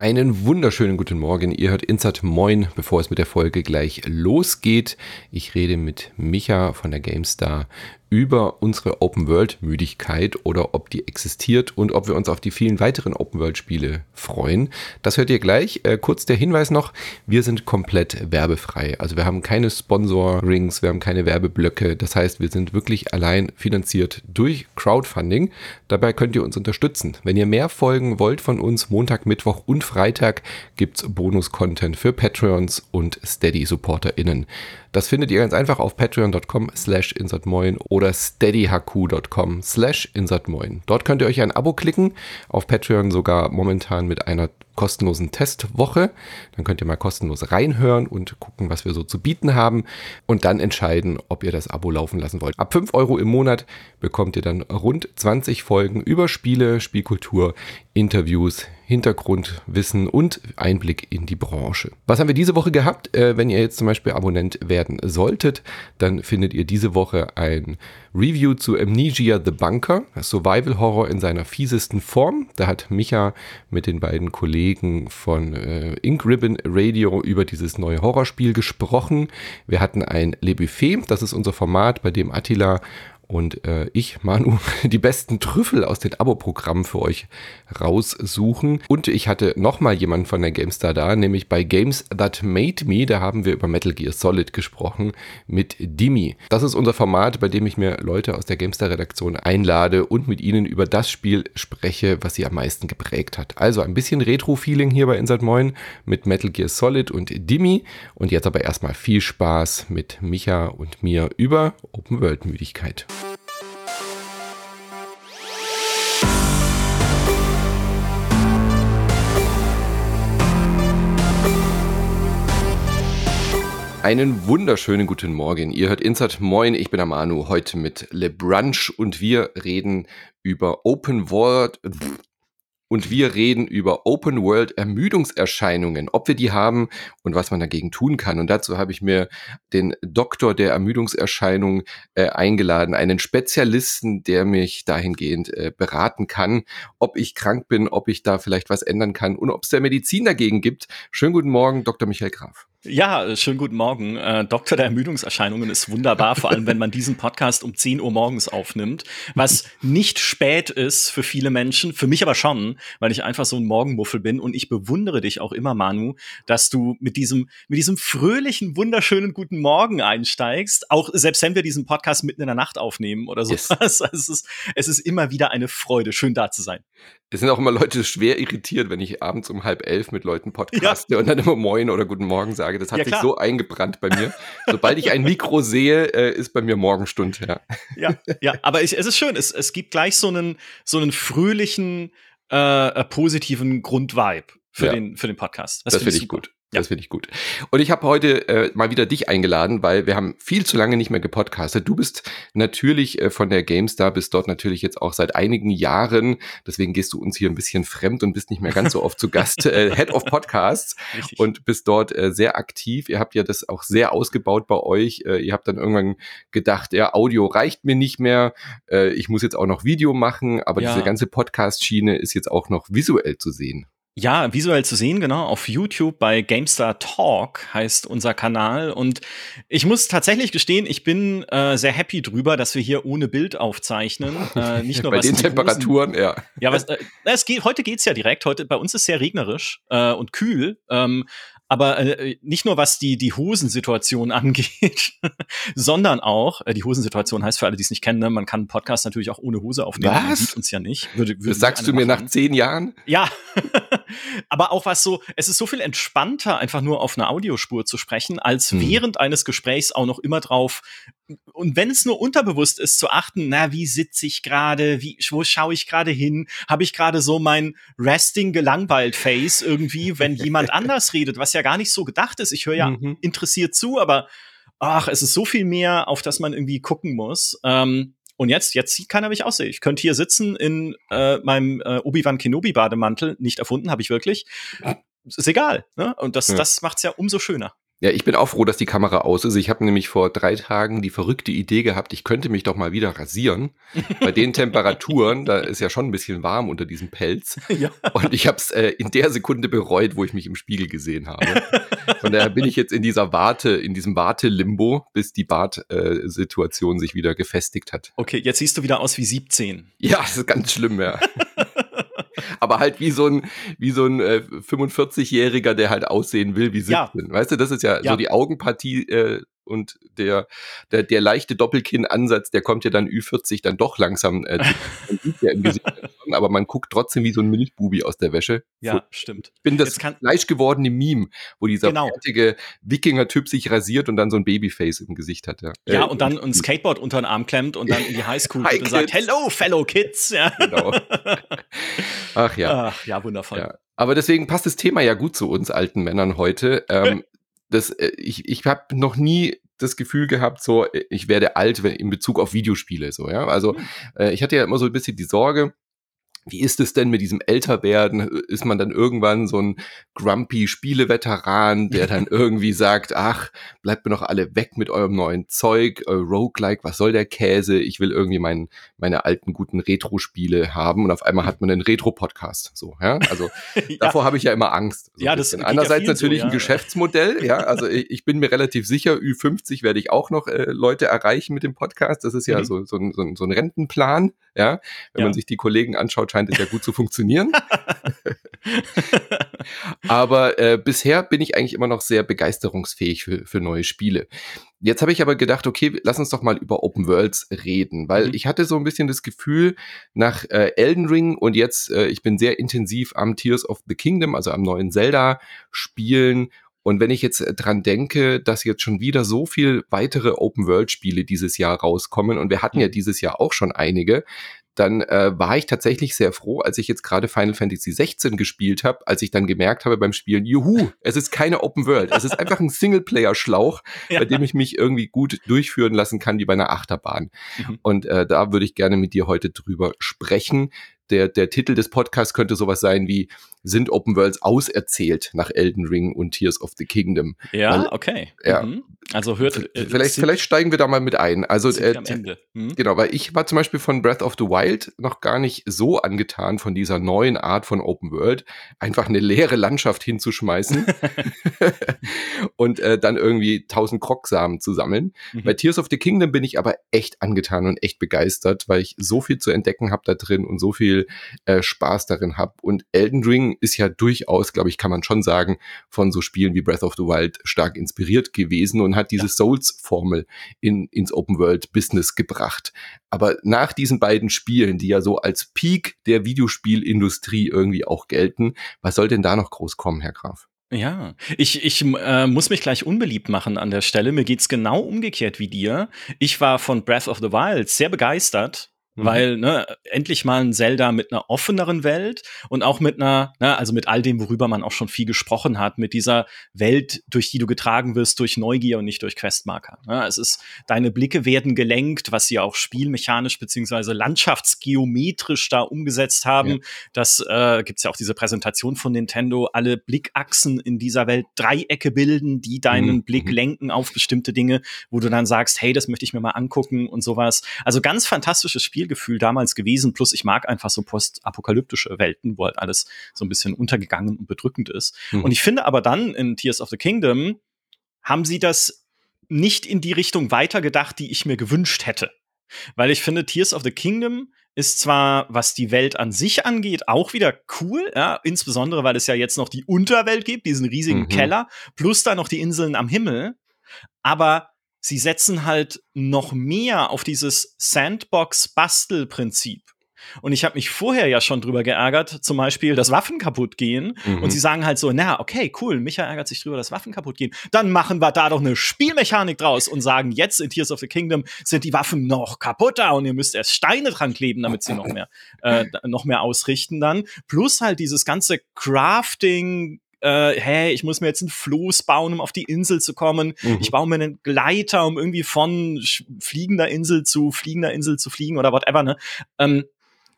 Einen wunderschönen guten Morgen. Ihr hört Insert Moin, bevor es mit der Folge gleich losgeht. Ich rede mit Micha von der GameStar über unsere Open-World-Müdigkeit oder ob die existiert und ob wir uns auf die vielen weiteren Open-World-Spiele freuen. Das hört ihr gleich. Äh, kurz der Hinweis noch, wir sind komplett werbefrei. Also wir haben keine Sponsor-Rings, wir haben keine Werbeblöcke. Das heißt, wir sind wirklich allein finanziert durch Crowdfunding. Dabei könnt ihr uns unterstützen. Wenn ihr mehr Folgen wollt von uns, Montag, Mittwoch und Freitag gibt's Bonus-Content für Patreons und Steady-SupporterInnen. Das findet ihr ganz einfach auf patreon.com slash insertmoin steadyhq.com slash insertmoin. Dort könnt ihr euch ein Abo klicken, auf Patreon sogar momentan mit einer kostenlosen Testwoche. Dann könnt ihr mal kostenlos reinhören und gucken, was wir so zu bieten haben und dann entscheiden, ob ihr das Abo laufen lassen wollt. Ab 5 Euro im Monat bekommt ihr dann rund 20 Folgen über Spiele, Spielkultur, Interviews, Hintergrundwissen und Einblick in die Branche. Was haben wir diese Woche gehabt? Äh, wenn ihr jetzt zum Beispiel Abonnent werden solltet, dann findet ihr diese Woche ein Review zu Amnesia The Bunker, Survival Horror in seiner fiesesten Form. Da hat Micha mit den beiden Kollegen von äh, Ink Ribbon Radio über dieses neue Horrorspiel gesprochen. Wir hatten ein Le Buffet, das ist unser Format, bei dem Attila und äh, ich, Manu, die besten Trüffel aus den Abo-Programmen für euch raussuchen. Und ich hatte nochmal jemanden von der GameStar da, nämlich bei Games That Made Me, da haben wir über Metal Gear Solid gesprochen mit Dimi. Das ist unser Format, bei dem ich mir Leute aus der GameStar-Redaktion einlade und mit ihnen über das Spiel spreche, was sie am meisten geprägt hat. Also ein bisschen Retro-Feeling hier bei Inside Moin mit Metal Gear Solid und Dimi. Und jetzt aber erstmal viel Spaß mit Micha und mir über Open-World-Müdigkeit. Einen wunderschönen guten Morgen. Ihr hört Insert. Moin, ich bin der Manu, heute mit Le Brunch und wir reden über Open World und wir reden über Open World Ermüdungserscheinungen, ob wir die haben und was man dagegen tun kann. Und dazu habe ich mir den Doktor der Ermüdungserscheinung äh, eingeladen, einen Spezialisten, der mich dahingehend äh, beraten kann, ob ich krank bin, ob ich da vielleicht was ändern kann und ob es der Medizin dagegen gibt. Schönen guten Morgen, Dr. Michael Graf. Ja, schönen guten Morgen. Äh, Doktor der Ermüdungserscheinungen ist wunderbar, vor allem wenn man diesen Podcast um 10 Uhr morgens aufnimmt, was nicht spät ist für viele Menschen, für mich aber schon, weil ich einfach so ein Morgenmuffel bin und ich bewundere dich auch immer, Manu, dass du mit diesem, mit diesem fröhlichen, wunderschönen guten Morgen einsteigst, auch selbst wenn wir diesen Podcast mitten in der Nacht aufnehmen oder sowas. Yes. Also es, ist, es ist immer wieder eine Freude, schön da zu sein. Es sind auch immer Leute schwer irritiert, wenn ich abends um halb elf mit Leuten podcaste ja. und dann immer Moin oder Guten Morgen sage. Das hat ja, sich so eingebrannt bei mir. Sobald ich ein Mikro sehe, äh, ist bei mir Morgenstund. Ja, ja, ja aber ich, es ist schön. Es, es gibt gleich so einen, so einen fröhlichen, äh, äh positiven Grundvibe für, ja. den, für den Podcast. Das, das finde ich gut. Ja. Das finde ich gut. Und ich habe heute äh, mal wieder dich eingeladen, weil wir haben viel zu lange nicht mehr gepodcastet. Du bist natürlich äh, von der GameStar, bist dort natürlich jetzt auch seit einigen Jahren. Deswegen gehst du uns hier ein bisschen fremd und bist nicht mehr ganz so oft zu Gast. Äh, Head of Podcasts Richtig. und bist dort äh, sehr aktiv. Ihr habt ja das auch sehr ausgebaut bei euch. Äh, ihr habt dann irgendwann gedacht, ja, Audio reicht mir nicht mehr. Äh, ich muss jetzt auch noch Video machen, aber ja. diese ganze Podcast-Schiene ist jetzt auch noch visuell zu sehen. Ja, visuell zu sehen, genau. Auf YouTube bei GameStar Talk heißt unser Kanal. Und ich muss tatsächlich gestehen, ich bin äh, sehr happy drüber, dass wir hier ohne Bild aufzeichnen. Äh, nicht nur bei den Temperaturen, Hosen. ja. Ja, was, äh, es geht, heute geht's ja direkt. Heute bei uns ist sehr regnerisch äh, und kühl. Ähm, aber äh, nicht nur was die die Hosensituation angeht, sondern auch äh, die Hosensituation heißt für alle, die es nicht kennen, ne, man kann einen Podcast natürlich auch ohne Hose aufnehmen. Was? Man sieht uns ja nicht. Würde, würde das sagst du mir machen. nach zehn Jahren? Ja, aber auch was so, es ist so viel entspannter, einfach nur auf einer Audiospur zu sprechen, als hm. während eines Gesprächs auch noch immer drauf und wenn es nur unterbewusst ist, zu achten, na, wie sitze ich gerade, wie, wo schaue ich gerade hin, habe ich gerade so mein resting gelangweilt Face irgendwie, wenn jemand anders redet, was ja gar nicht so gedacht ist. Ich höre ja mhm. interessiert zu, aber ach, es ist so viel mehr, auf das man irgendwie gucken muss. Ähm, und jetzt, jetzt sieht keiner, wie ich aussehe. Ich könnte hier sitzen in äh, meinem äh, Obi-Wan Kenobi-Bademantel, nicht erfunden, habe ich wirklich. Ist egal. Ne? Und das, ja. das macht's ja umso schöner. Ja, ich bin auch froh, dass die Kamera aus ist. Ich habe nämlich vor drei Tagen die verrückte Idee gehabt, ich könnte mich doch mal wieder rasieren. Bei den Temperaturen, da ist ja schon ein bisschen warm unter diesem Pelz. Ja. Und ich habe es äh, in der Sekunde bereut, wo ich mich im Spiegel gesehen habe. Von daher bin ich jetzt in dieser Warte, in diesem Warte-Limbo, bis die Bart-Situation äh, sich wieder gefestigt hat. Okay, jetzt siehst du wieder aus wie 17. Ja, das ist ganz schlimm, ja. aber halt wie so ein, wie so ein äh, 45-Jähriger, der halt aussehen will wie 17. Ja. Weißt du, das ist ja, ja. so die Augenpartie äh, und der, der, der leichte Doppelkinn-Ansatz, der kommt ja dann Ü40 dann doch langsam. Äh, ja im Gesicht aber man guckt trotzdem wie so ein Milchbubi aus der Wäsche. Ja, so, stimmt. Ich bin das fleischgewordene Meme, wo dieser genau. fertige Wikinger-Typ sich rasiert und dann so ein Babyface im Gesicht hat. Ja, ja äh, und dann ein Skateboard unter den Arm klemmt und dann in die Highschool Hi geht und sagt, Hello, fellow kids. Ja. Genau. Ach ja. Ach, ja, wundervoll. Ja. Aber deswegen passt das Thema ja gut zu uns alten Männern heute. Ähm, das, äh, ich ich habe noch nie das Gefühl gehabt, so äh, ich werde alt in Bezug auf Videospiele. So ja, also hm. äh, ich hatte ja immer so ein bisschen die Sorge, wie ist es denn mit diesem Älterwerden? Ist man dann irgendwann so ein grumpy Spieleveteran, der dann irgendwie sagt, ach, bleibt mir doch alle weg mit eurem neuen Zeug, äh, Roguelike, was soll der Käse? Ich will irgendwie mein, meine alten guten Retro-Spiele haben und auf einmal hat man einen Retro-Podcast. So, ja. Also ja. davor habe ich ja immer Angst. So ja, das ist Andererseits ja natürlich so, ein Geschäftsmodell, ja. Also ich, ich, bin mir relativ sicher, Ü50 werde ich auch noch äh, Leute erreichen mit dem Podcast. Das ist ja mhm. so, so, so, so ein Rentenplan, ja. Wenn man sich die Kollegen anschaut, scheint es ja gut zu funktionieren. aber äh, bisher bin ich eigentlich immer noch sehr begeisterungsfähig für, für neue Spiele. Jetzt habe ich aber gedacht, okay, lass uns doch mal über Open Worlds reden, weil mhm. ich hatte so ein bisschen das Gefühl nach äh, Elden Ring und jetzt, äh, ich bin sehr intensiv am Tears of the Kingdom, also am neuen Zelda spielen und wenn ich jetzt dran denke, dass jetzt schon wieder so viel weitere Open-World-Spiele dieses Jahr rauskommen und wir hatten ja mhm. dieses Jahr auch schon einige, dann äh, war ich tatsächlich sehr froh, als ich jetzt gerade Final Fantasy 16 gespielt habe, als ich dann gemerkt habe beim Spielen, juhu, es ist keine Open World, es ist einfach ein Singleplayer-Schlauch, ja. bei dem ich mich irgendwie gut durchführen lassen kann, wie bei einer Achterbahn. Mhm. Und äh, da würde ich gerne mit dir heute drüber sprechen. Der, der Titel des Podcasts könnte sowas sein wie sind Open Worlds auserzählt nach Elden Ring und Tears of the Kingdom. Ja, Weil, okay. Ja. Mhm. Also hört. Äh, vielleicht, vielleicht steigen wir da mal mit ein. Also äh, am Ende. Mhm. genau, weil ich war zum Beispiel von Breath of the Wild noch gar nicht so angetan von dieser neuen Art von Open World, einfach eine leere Landschaft hinzuschmeißen und äh, dann irgendwie tausend Krogsamen zu sammeln. Mhm. Bei Tears of the Kingdom bin ich aber echt angetan und echt begeistert, weil ich so viel zu entdecken habe da drin und so viel äh, Spaß darin habe. Und Elden Ring ist ja durchaus, glaube ich, kann man schon sagen, von so Spielen wie Breath of the Wild stark inspiriert gewesen und hat diese ja. Souls-Formel in, ins Open-World-Business gebracht. Aber nach diesen beiden Spielen, die ja so als Peak der Videospielindustrie irgendwie auch gelten, was soll denn da noch groß kommen, Herr Graf? Ja, ich, ich äh, muss mich gleich unbeliebt machen an der Stelle. Mir geht's genau umgekehrt wie dir. Ich war von Breath of the Wild sehr begeistert Mhm. Weil, ne, endlich mal ein Zelda mit einer offeneren Welt und auch mit einer, ne, also mit all dem, worüber man auch schon viel gesprochen hat, mit dieser Welt, durch die du getragen wirst, durch Neugier und nicht durch Questmarker. Ne, es ist, deine Blicke werden gelenkt, was sie auch spielmechanisch beziehungsweise landschaftsgeometrisch da umgesetzt haben. Ja. Das äh, gibt's ja auch diese Präsentation von Nintendo, alle Blickachsen in dieser Welt Dreiecke bilden, die deinen mhm. Blick mhm. lenken auf bestimmte Dinge, wo du dann sagst, hey, das möchte ich mir mal angucken und sowas. Also ganz fantastisches Spiel Spielgefühl damals gewesen. Plus ich mag einfach so postapokalyptische Welten, wo halt alles so ein bisschen untergegangen und bedrückend ist. Mhm. Und ich finde aber dann in Tears of the Kingdom haben sie das nicht in die Richtung weitergedacht, die ich mir gewünscht hätte. Weil ich finde, Tears of the Kingdom ist zwar, was die Welt an sich angeht, auch wieder cool, ja, insbesondere weil es ja jetzt noch die Unterwelt gibt, diesen riesigen mhm. Keller, plus da noch die Inseln am Himmel. Aber sie setzen halt noch mehr auf dieses Sandbox-Bastel-Prinzip. Und ich habe mich vorher ja schon drüber geärgert, zum Beispiel, dass Waffen kaputt gehen. Mhm. Und sie sagen halt so, na, okay, cool, Micha ärgert sich drüber, dass Waffen kaputt gehen. Dann machen wir da doch eine Spielmechanik draus und sagen, jetzt in Tears of the Kingdom sind die Waffen noch kaputter und ihr müsst erst Steine dran kleben, damit sie noch mehr, äh, noch mehr ausrichten dann. Plus halt dieses ganze Crafting, äh, hey, ich muss mir jetzt einen Floß bauen, um auf die Insel zu kommen. Mhm. Ich baue mir einen Gleiter, um irgendwie von fliegender Insel zu fliegender Insel zu fliegen oder whatever, ne? Ähm,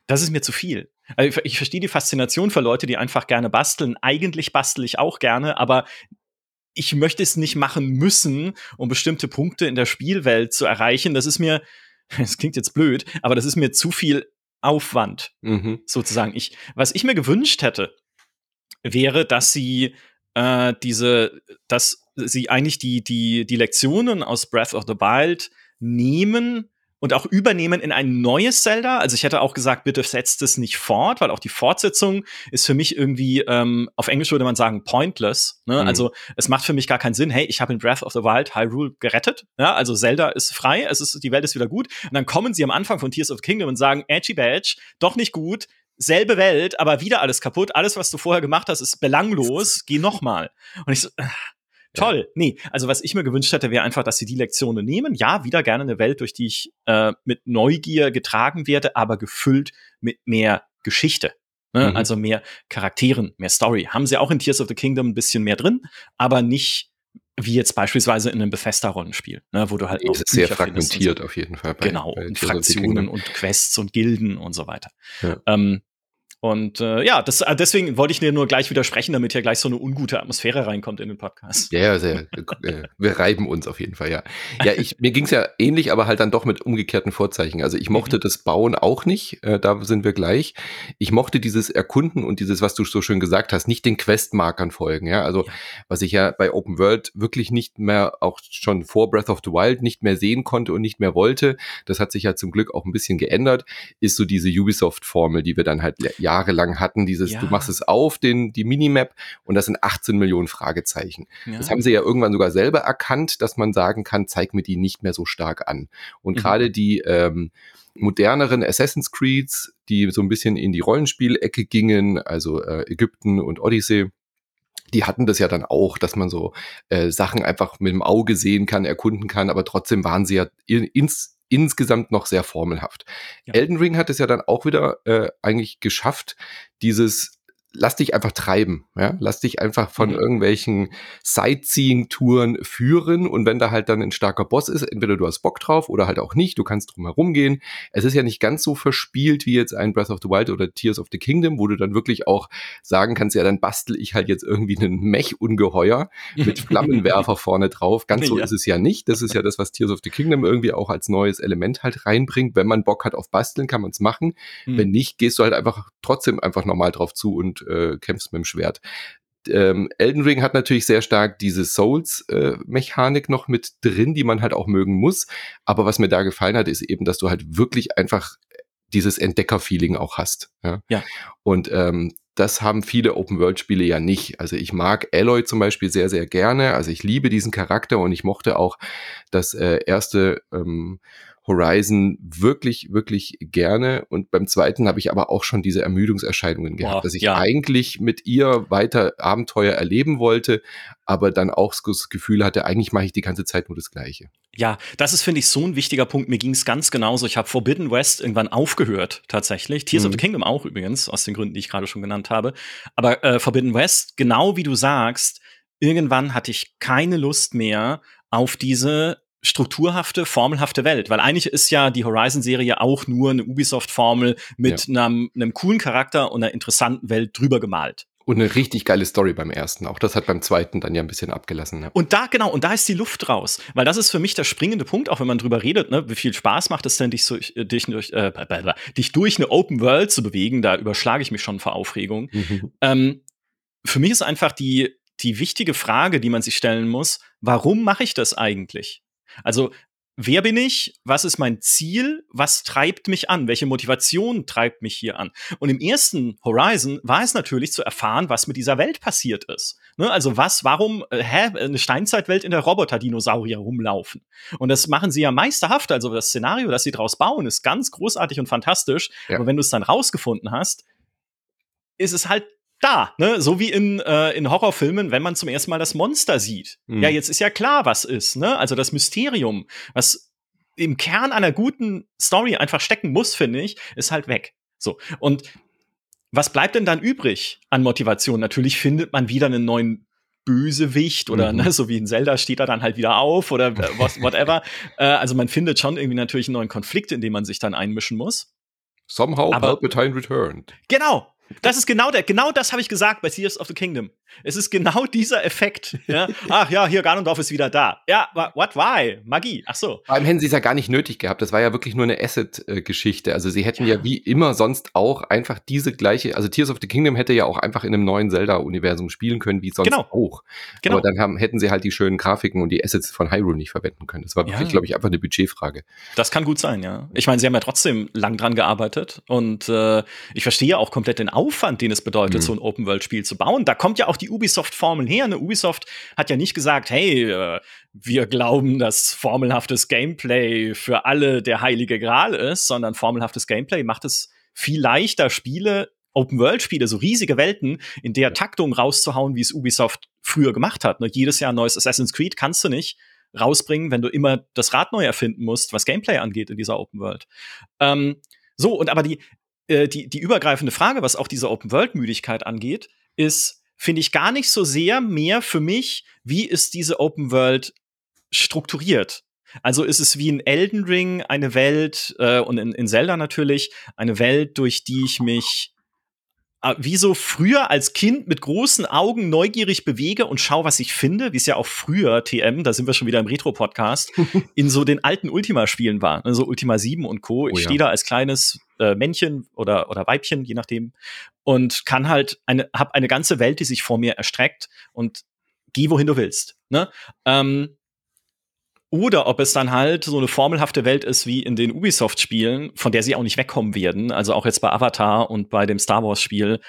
das ist mir zu viel. Also ich, ich verstehe die Faszination für Leute, die einfach gerne basteln. Eigentlich bastel ich auch gerne, aber ich möchte es nicht machen müssen, um bestimmte Punkte in der Spielwelt zu erreichen. Das ist mir, das klingt jetzt blöd, aber das ist mir zu viel Aufwand, mhm. sozusagen. Ich, was ich mir gewünscht hätte, wäre, dass sie äh, diese, dass sie eigentlich die, die, die Lektionen aus Breath of the Wild nehmen und auch übernehmen in ein neues Zelda. Also ich hätte auch gesagt, bitte setzt es nicht fort, weil auch die Fortsetzung ist für mich irgendwie, ähm, auf Englisch würde man sagen, pointless. Ne? Mhm. Also es macht für mich gar keinen Sinn, hey, ich habe in Breath of the Wild Hyrule gerettet. Ja, also Zelda ist frei, es ist, die Welt ist wieder gut. Und dann kommen sie am Anfang von Tears of the Kingdom und sagen, Edgy Badge, doch nicht gut, selbe Welt, aber wieder alles kaputt. Alles, was du vorher gemacht hast, ist belanglos. Geh noch mal. Und ich so, äh, toll. Ja. Nee, also was ich mir gewünscht hätte, wäre einfach, dass sie die Lektionen nehmen. Ja, wieder gerne eine Welt, durch die ich äh, mit Neugier getragen werde, aber gefüllt mit mehr Geschichte. Ne? Mhm. Also mehr Charakteren, mehr Story. Haben sie auch in Tears of the Kingdom ein bisschen mehr drin, aber nicht wie jetzt beispielsweise in einem Bethesda-Rollenspiel, ne, wo du halt auch sehr fragmentiert so. auf jeden Fall. Bei, genau, bei und Fraktionen und Quests und Gilden und so weiter. Ja. Ähm, und äh, ja, das, äh, deswegen wollte ich dir nur gleich widersprechen, damit hier gleich so eine ungute Atmosphäre reinkommt in den Podcast. Ja, sehr. äh, wir reiben uns auf jeden Fall, ja. Ja, ich, mir ging es ja ähnlich, aber halt dann doch mit umgekehrten Vorzeichen. Also ich mochte mhm. das Bauen auch nicht, äh, da sind wir gleich. Ich mochte dieses Erkunden und dieses, was du so schön gesagt hast, nicht den Questmarkern folgen. Ja, also ja. was ich ja bei Open World wirklich nicht mehr, auch schon vor Breath of the Wild, nicht mehr sehen konnte und nicht mehr wollte, das hat sich ja zum Glück auch ein bisschen geändert, ist so diese Ubisoft-Formel, die wir dann halt ja jahrelang hatten, dieses, ja. du machst es auf, den, die Minimap und das sind 18 Millionen Fragezeichen. Ja. Das haben sie ja irgendwann sogar selber erkannt, dass man sagen kann, zeig mir die nicht mehr so stark an. Und mhm. gerade die ähm, moderneren Assassin's Creeds, die so ein bisschen in die Rollenspielecke gingen, also äh, Ägypten und Odyssey, die hatten das ja dann auch, dass man so äh, Sachen einfach mit dem Auge sehen kann, erkunden kann, aber trotzdem waren sie ja ins, insgesamt noch sehr formelhaft. Ja. Elden Ring hat es ja dann auch wieder äh, eigentlich geschafft, dieses lass dich einfach treiben, ja, lass dich einfach von mhm. irgendwelchen Sightseeing-Touren führen und wenn da halt dann ein starker Boss ist, entweder du hast Bock drauf oder halt auch nicht, du kannst drum herum gehen. Es ist ja nicht ganz so verspielt wie jetzt ein Breath of the Wild oder Tears of the Kingdom, wo du dann wirklich auch sagen kannst, ja, dann bastel ich halt jetzt irgendwie einen Mech-Ungeheuer mit Flammenwerfer vorne drauf. Ganz so ja. ist es ja nicht. Das ist ja das, was Tears of the Kingdom irgendwie auch als neues Element halt reinbringt. Wenn man Bock hat auf Basteln, kann man es machen. Mhm. Wenn nicht, gehst du halt einfach trotzdem einfach normal drauf zu und äh, kämpfst mit dem Schwert. Ähm, Elden Ring hat natürlich sehr stark diese Souls-Mechanik äh, noch mit drin, die man halt auch mögen muss. Aber was mir da gefallen hat, ist eben, dass du halt wirklich einfach dieses Entdecker-Feeling auch hast. Ja. ja. Und ähm, das haben viele Open-World-Spiele ja nicht. Also ich mag Aloy zum Beispiel sehr, sehr gerne. Also ich liebe diesen Charakter und ich mochte auch das äh, erste ähm, Horizon wirklich, wirklich gerne. Und beim zweiten habe ich aber auch schon diese Ermüdungserscheinungen gehabt, Boah, dass ich ja. eigentlich mit ihr weiter Abenteuer erleben wollte, aber dann auch das Gefühl hatte, eigentlich mache ich die ganze Zeit nur das Gleiche. Ja, das ist, finde ich, so ein wichtiger Punkt. Mir ging es ganz genauso. Ich habe Forbidden West irgendwann aufgehört, tatsächlich. Tears mhm. of the Kingdom auch übrigens, aus den Gründen, die ich gerade schon genannt habe. Aber äh, Forbidden West, genau wie du sagst, irgendwann hatte ich keine Lust mehr auf diese strukturhafte, formelhafte Welt, weil eigentlich ist ja die Horizon-Serie auch nur eine Ubisoft-Formel mit ja. einem, einem coolen Charakter und einer interessanten Welt drüber gemalt. Und eine richtig geile Story beim ersten. Auch das hat beim zweiten dann ja ein bisschen abgelassen. Ja. Und da, genau, und da ist die Luft raus. Weil das ist für mich der springende Punkt, auch wenn man drüber redet, ne, wie viel Spaß macht es denn, dich, so, äh, dich, durch, äh, dich durch eine Open World zu bewegen. Da überschlage ich mich schon vor Aufregung. Mhm. Ähm, für mich ist einfach die, die wichtige Frage, die man sich stellen muss, warum mache ich das eigentlich? Also, wer bin ich? Was ist mein Ziel? Was treibt mich an? Welche Motivation treibt mich hier an? Und im ersten Horizon war es natürlich zu erfahren, was mit dieser Welt passiert ist. Ne? Also was, warum, äh, hä, eine Steinzeitwelt, in der Roboter-Dinosaurier rumlaufen. Und das machen sie ja meisterhaft. Also das Szenario, das sie draus bauen, ist ganz großartig und fantastisch. Ja. Aber wenn du es dann rausgefunden hast, ist es halt da, ne? So wie in, äh, in Horrorfilmen, wenn man zum ersten Mal das Monster sieht. Mhm. Ja, jetzt ist ja klar, was ist, ne? Also das Mysterium, was im Kern einer guten Story einfach stecken muss, finde ich, ist halt weg. So. Und was bleibt denn dann übrig an Motivation? Natürlich findet man wieder einen neuen Bösewicht oder mhm. ne, so wie in Zelda steht er dann halt wieder auf oder was, whatever. äh, also man findet schon irgendwie natürlich einen neuen Konflikt, in dem man sich dann einmischen muss. Somehow Aber, Palpatine returned. Genau, das ist genau der, genau das habe ich gesagt bei Tears of the Kingdom. Es ist genau dieser Effekt. Ja? Ach ja, hier Ganondorf ist wieder da. Ja, what, why? Magie. Ach so. Vor allem hätten sie es ja gar nicht nötig gehabt. Das war ja wirklich nur eine Asset-Geschichte. Also sie hätten ja. ja. wie immer sonst auch einfach diese gleiche, also Tears of the Kingdom hätte ja auch einfach in einem neuen Zelda-Universum spielen können, wie sonst genau. auch. Genau. Aber dann haben, hätten sie halt die schönen Grafiken und die Assets von Hyrule nicht verwenden können. Das war wirklich, ja. glaube ich, einfach eine Budgetfrage. Das kann gut sein, ja. Ich meine, sie haben ja trotzdem lang dran gearbeitet und äh, ich verstehe auch komplett den Aufwand, den es bedeutet, mhm. so ein Open-World-Spiel zu bauen. Da kommt ja auch die Ubisoft-Formel her. Eine Ubisoft hat ja nicht gesagt, hey, äh, wir glauben, dass formelhaftes Gameplay für alle der heilige Gral ist, sondern formelhaftes Gameplay macht es viel leichter, Spiele Open-World-Spiele, so riesige Welten, in der Taktung rauszuhauen, wie es Ubisoft früher gemacht hat. Ne? Jedes Jahr ein neues Assassin's Creed kannst du nicht rausbringen, wenn du immer das Rad neu erfinden musst, was Gameplay angeht in dieser Open-World. Ähm, so, und aber die, äh, die, die übergreifende Frage, was auch diese Open-World-Müdigkeit angeht, ist, finde ich gar nicht so sehr mehr für mich, wie ist diese Open World strukturiert. Also ist es wie in Elden Ring eine Welt äh, und in, in Zelda natürlich eine Welt, durch die ich mich äh, wie so früher als Kind mit großen Augen neugierig bewege und schau, was ich finde, wie es ja auch früher TM, da sind wir schon wieder im Retro-Podcast, in so den alten Ultima-Spielen war, also Ultima 7 und Co. Ich oh ja. stehe da als kleines äh, Männchen oder, oder Weibchen, je nachdem, und kann halt eine, hab eine ganze Welt, die sich vor mir erstreckt und geh wohin du willst. Ne? Ähm, oder ob es dann halt so eine formelhafte Welt ist wie in den Ubisoft-Spielen, von der sie auch nicht wegkommen werden. Also auch jetzt bei Avatar und bei dem Star Wars-Spiel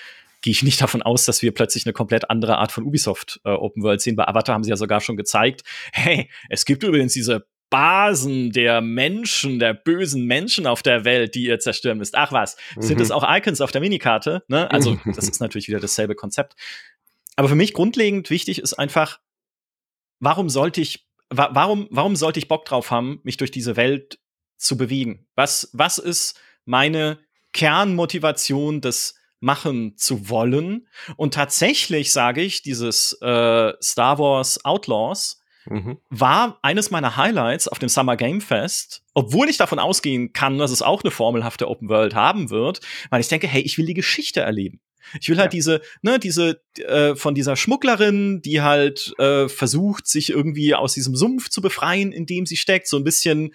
gehe ich nicht davon aus, dass wir plötzlich eine komplett andere Art von Ubisoft äh, Open World sehen. Bei Avatar haben sie ja sogar schon gezeigt, hey, es gibt übrigens diese Basen der Menschen, der bösen Menschen auf der Welt, die ihr zerstören müsst. Ach was, sind es mhm. auch Icons auf der Minikarte? Ne? Also, das ist natürlich wieder dasselbe Konzept. Aber für mich grundlegend wichtig ist einfach, warum sollte ich wa warum, warum sollte ich Bock drauf haben, mich durch diese Welt zu bewegen? Was, was ist meine Kernmotivation, das machen zu wollen? Und tatsächlich sage ich, dieses äh, Star Wars Outlaws mhm. war eines meiner Highlights auf dem Summer Game Fest, obwohl ich davon ausgehen kann, dass es auch eine formelhafte Open World haben wird, weil ich denke, hey, ich will die Geschichte erleben. Ich will halt ja. diese, ne, diese äh, von dieser Schmugglerin, die halt äh, versucht, sich irgendwie aus diesem Sumpf zu befreien, in dem sie steckt, so ein bisschen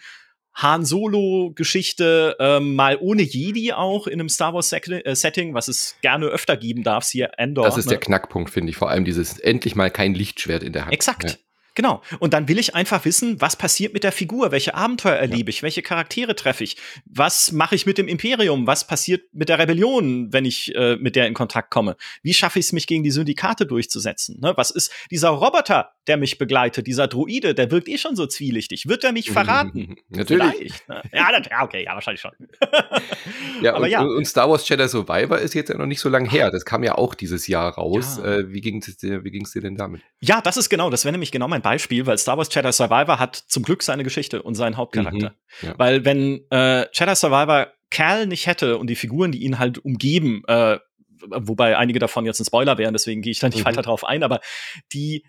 Han Solo-Geschichte, ähm, mal ohne Jedi auch in einem Star Wars-Setting, äh, was es gerne öfter geben darf, siehe Endor. Das ist ne? der Knackpunkt, finde ich. Vor allem dieses endlich mal kein Lichtschwert in der Hand. Exakt. Ja. Genau. Und dann will ich einfach wissen, was passiert mit der Figur, welche Abenteuer erlebe ich, welche Charaktere treffe ich, was mache ich mit dem Imperium, was passiert mit der Rebellion, wenn ich äh, mit der in Kontakt komme, wie schaffe ich es, mich gegen die Syndikate durchzusetzen, ne? was ist dieser Roboter, der mich begleitet, dieser Droide, der wirkt eh schon so zwielichtig, wird er mich verraten? Natürlich. Ne? Ja, das, ja, okay, ja, wahrscheinlich schon. ja, Aber und, ja. und Star Wars Jedi Survivor ist jetzt ja noch nicht so lange her, das kam ja auch dieses Jahr raus. Ja. Äh, wie ging es dir, dir denn damit? Ja, das ist genau, das wäre nämlich genau mein Beispiel, weil Star Wars Jedi Survivor hat zum Glück seine Geschichte und seinen Hauptcharakter. Mhm, ja. Weil wenn äh, Jedi Survivor Cal nicht hätte und die Figuren, die ihn halt umgeben, äh, wobei einige davon jetzt ein Spoiler wären, deswegen gehe ich da nicht mhm. weiter drauf ein, aber die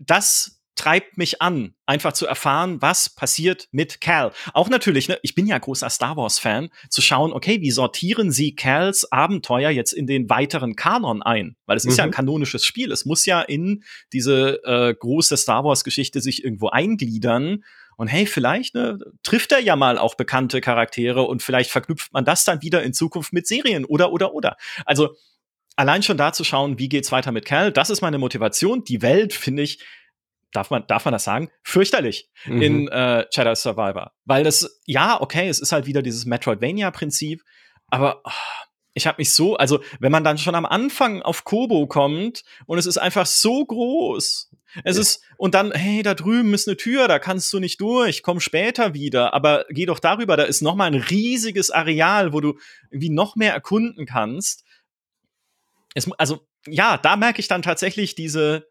das treibt mich an, einfach zu erfahren, was passiert mit Cal. Auch natürlich, ne, ich bin ja großer Star Wars-Fan, zu schauen, okay, wie sortieren sie Cals Abenteuer jetzt in den weiteren Kanon ein? Weil es mhm. ist ja ein mhm. kanonisches Spiel. Es muss ja in diese äh, große Star Wars-Geschichte sich irgendwo eingliedern. Und hey, vielleicht ne, trifft er ja mal auch bekannte Charaktere und vielleicht verknüpft man das dann wieder in Zukunft mit Serien oder oder oder. Also allein schon da zu schauen, wie geht's weiter mit Cal, das ist meine Motivation. Die Welt, finde ich, darf man, darf man das sagen? Fürchterlich mhm. in äh, Jedi Survivor. Weil das, ja, okay, es ist halt wieder dieses Metroidvania-Prinzip, aber oh, ich habe mich so, also wenn man dann schon am Anfang auf Kobo kommt und es ist einfach so groß. Es ja. ist, und dann, hey, da drüben ist eine Tür, da kannst du nicht durch, komm später wieder, aber geh doch darüber, da ist noch mal ein riesiges Areal, wo du irgendwie noch mehr erkunden kannst. Es, also, ja, da merke ich dann tatsächlich diese,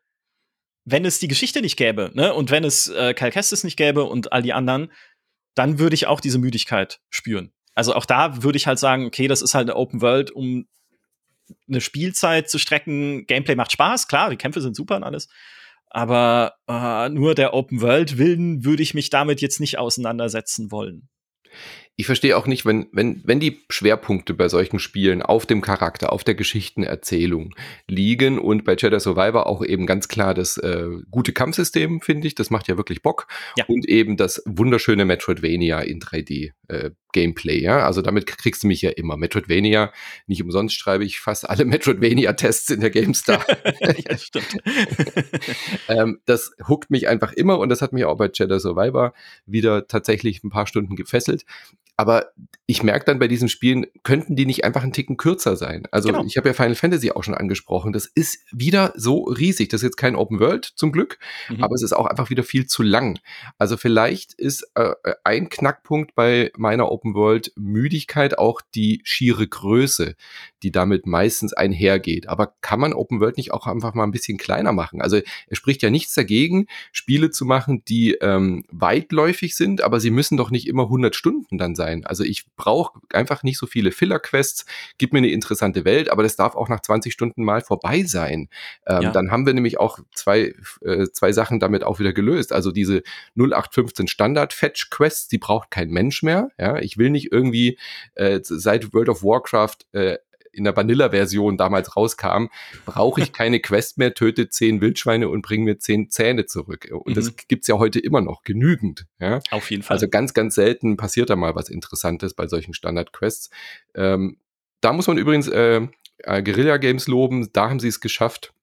wenn es die Geschichte nicht gäbe, ne, und wenn es äh, Cal Kestis nicht gäbe und all die anderen, dann würde ich auch diese Müdigkeit spüren. Also auch da würde ich halt sagen, okay, das ist halt eine Open World, um eine Spielzeit zu strecken. Gameplay macht Spaß, klar, die Kämpfe sind super und alles. Aber äh, nur der Open World Willen würde ich mich damit jetzt nicht auseinandersetzen wollen. Ich verstehe auch nicht, wenn, wenn, wenn die Schwerpunkte bei solchen Spielen auf dem Charakter, auf der Geschichtenerzählung liegen und bei Jedi Survivor auch eben ganz klar das äh, gute Kampfsystem, finde ich, das macht ja wirklich Bock. Ja. Und eben das wunderschöne Metroidvania in 3D äh, Gameplay, ja. Also damit kriegst du mich ja immer. Metroidvania, nicht umsonst schreibe ich fast alle Metroidvania-Tests in der GameStar. ja, stimmt. ähm, das huckt mich einfach immer und das hat mich auch bei Jedi Survivor wieder tatsächlich ein paar Stunden gefesselt. Aber ich merke dann bei diesen Spielen, könnten die nicht einfach einen Ticken kürzer sein? Also genau. ich habe ja Final Fantasy auch schon angesprochen. Das ist wieder so riesig. Das ist jetzt kein Open World zum Glück, mhm. aber es ist auch einfach wieder viel zu lang. Also vielleicht ist äh, ein Knackpunkt bei meiner Open World Müdigkeit auch die schiere Größe, die damit meistens einhergeht. Aber kann man Open World nicht auch einfach mal ein bisschen kleiner machen? Also er spricht ja nichts dagegen, Spiele zu machen, die ähm, weitläufig sind, aber sie müssen doch nicht immer 100 Stunden dann sein sein. Also ich brauche einfach nicht so viele Filler-Quests, gib mir eine interessante Welt, aber das darf auch nach 20 Stunden mal vorbei sein. Ähm, ja. Dann haben wir nämlich auch zwei, äh, zwei Sachen damit auch wieder gelöst. Also diese 0815 Standard-Fetch-Quests, die braucht kein Mensch mehr. Ja, ich will nicht irgendwie äh, seit World of Warcraft äh, in der Vanilla-Version damals rauskam, brauche ich keine Quest mehr, töte zehn Wildschweine und bringe mir zehn Zähne zurück. Und mhm. das gibt's ja heute immer noch genügend. Ja? Auf jeden Fall. Also ganz, ganz selten passiert da mal was Interessantes bei solchen Standard-Quests. Ähm, da muss man übrigens äh, äh Guerilla Games loben, da haben sie es geschafft,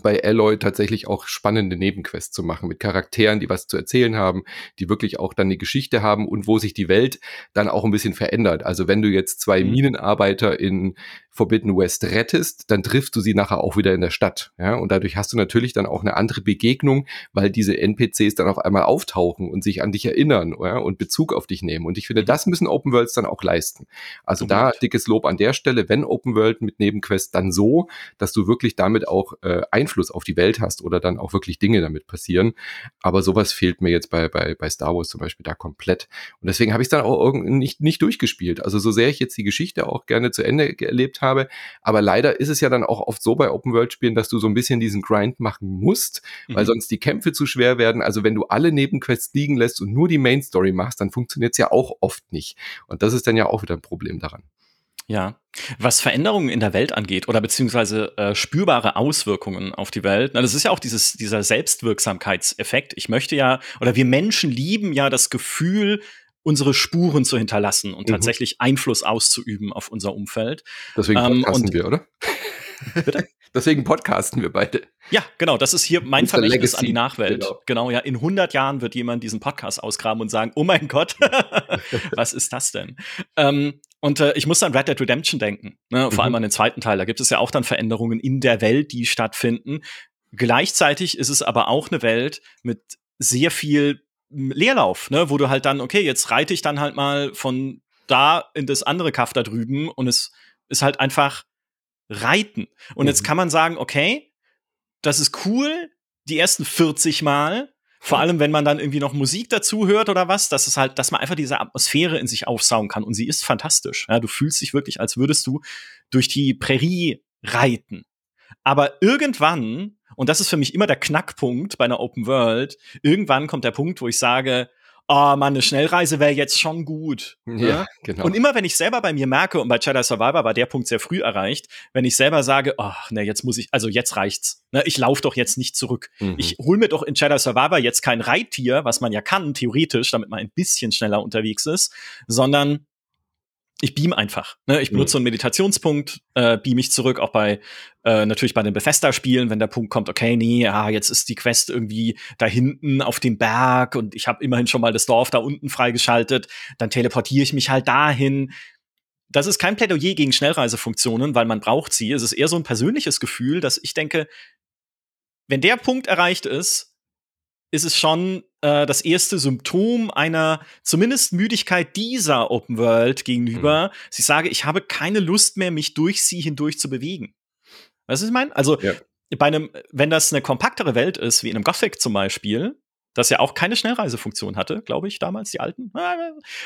bei Alloy tatsächlich auch spannende Nebenquests zu machen mit Charakteren, die was zu erzählen haben, die wirklich auch dann eine Geschichte haben und wo sich die Welt dann auch ein bisschen verändert. Also wenn du jetzt zwei mhm. Minenarbeiter in Forbidden West rettest, dann triffst du sie nachher auch wieder in der Stadt. Ja? Und dadurch hast du natürlich dann auch eine andere Begegnung, weil diese NPCs dann auf einmal auftauchen und sich an dich erinnern ja? und Bezug auf dich nehmen. Und ich finde, mhm. das müssen Open Worlds dann auch leisten. Also da dickes Lob an der Stelle, wenn Open World mit Nebenquests, dann so, dass du wirklich damit auch äh, Einfluss auf die Welt hast oder dann auch wirklich Dinge damit passieren. Aber sowas fehlt mir jetzt bei, bei, bei Star Wars zum Beispiel da komplett. Und deswegen habe ich es dann auch nicht, nicht durchgespielt. Also so sehr ich jetzt die Geschichte auch gerne zu Ende erlebt habe. Aber leider ist es ja dann auch oft so bei Open-World-Spielen, dass du so ein bisschen diesen Grind machen musst, mhm. weil sonst die Kämpfe zu schwer werden. Also wenn du alle Nebenquests liegen lässt und nur die Main-Story machst, dann funktioniert es ja auch oft nicht. Und das ist dann ja auch wieder ein Problem daran. Ja. Was Veränderungen in der Welt angeht oder beziehungsweise äh, spürbare Auswirkungen auf die Welt, na, das ist ja auch dieses, dieser Selbstwirksamkeitseffekt. Ich möchte ja, oder wir Menschen lieben ja das Gefühl, unsere Spuren zu hinterlassen und mhm. tatsächlich Einfluss auszuüben auf unser Umfeld. Deswegen ähm, wir, oder? Bitte? Deswegen podcasten wir beide. Ja, genau. Das ist hier mein Unser Vermächtnis an die Nachwelt. Genau. genau. ja. In 100 Jahren wird jemand diesen Podcast ausgraben und sagen, oh mein Gott, was ist das denn? Ähm, und äh, ich muss an Red Dead Redemption denken, ne? vor mhm. allem an den zweiten Teil. Da gibt es ja auch dann Veränderungen in der Welt, die stattfinden. Gleichzeitig ist es aber auch eine Welt mit sehr viel Leerlauf, ne, wo du halt dann, okay, jetzt reite ich dann halt mal von da in das andere Kaff da drüben und es ist halt einfach Reiten. Und mhm. jetzt kann man sagen, okay, das ist cool, die ersten 40 Mal, vor allem, wenn man dann irgendwie noch Musik dazu hört oder was, dass es halt, dass man einfach diese Atmosphäre in sich aufsaugen kann. Und sie ist fantastisch. Ja, du fühlst dich wirklich, als würdest du durch die Prärie reiten. Aber irgendwann und das ist für mich immer der Knackpunkt bei einer Open World. Irgendwann kommt der Punkt, wo ich sage, oh Mann, eine Schnellreise wäre jetzt schon gut. Ja, ja, genau. Und immer wenn ich selber bei mir merke, und bei Jedi Survivor war der Punkt sehr früh erreicht, wenn ich selber sage, ach, ne, jetzt muss ich, also jetzt reicht's. Ne, ich laufe doch jetzt nicht zurück. Mhm. Ich hol mir doch in Jedi Survivor jetzt kein Reittier, was man ja kann, theoretisch, damit man ein bisschen schneller unterwegs ist, sondern ich beam einfach. Ne? Ich benutze mhm. so einen Meditationspunkt, äh, beam ich zurück, auch bei äh, natürlich bei den Bethesda-Spielen, wenn der Punkt kommt, okay, nee, ah, jetzt ist die Quest irgendwie da hinten auf dem Berg und ich habe immerhin schon mal das Dorf da unten freigeschaltet, dann teleportiere ich mich halt dahin. Das ist kein Plädoyer gegen Schnellreisefunktionen, weil man braucht sie. Es ist eher so ein persönliches Gefühl, dass ich denke, wenn der Punkt erreicht ist, ist es schon äh, das erste Symptom einer zumindest Müdigkeit dieser Open World gegenüber. Mhm. Ich sage, ich habe keine Lust mehr, mich durch sie hindurch zu bewegen. Weißt du, was ich meine? Also, ja. bei einem, wenn das eine kompaktere Welt ist, wie in einem Gothic zum Beispiel, das ja auch keine Schnellreisefunktion hatte, glaube ich, damals, die alten.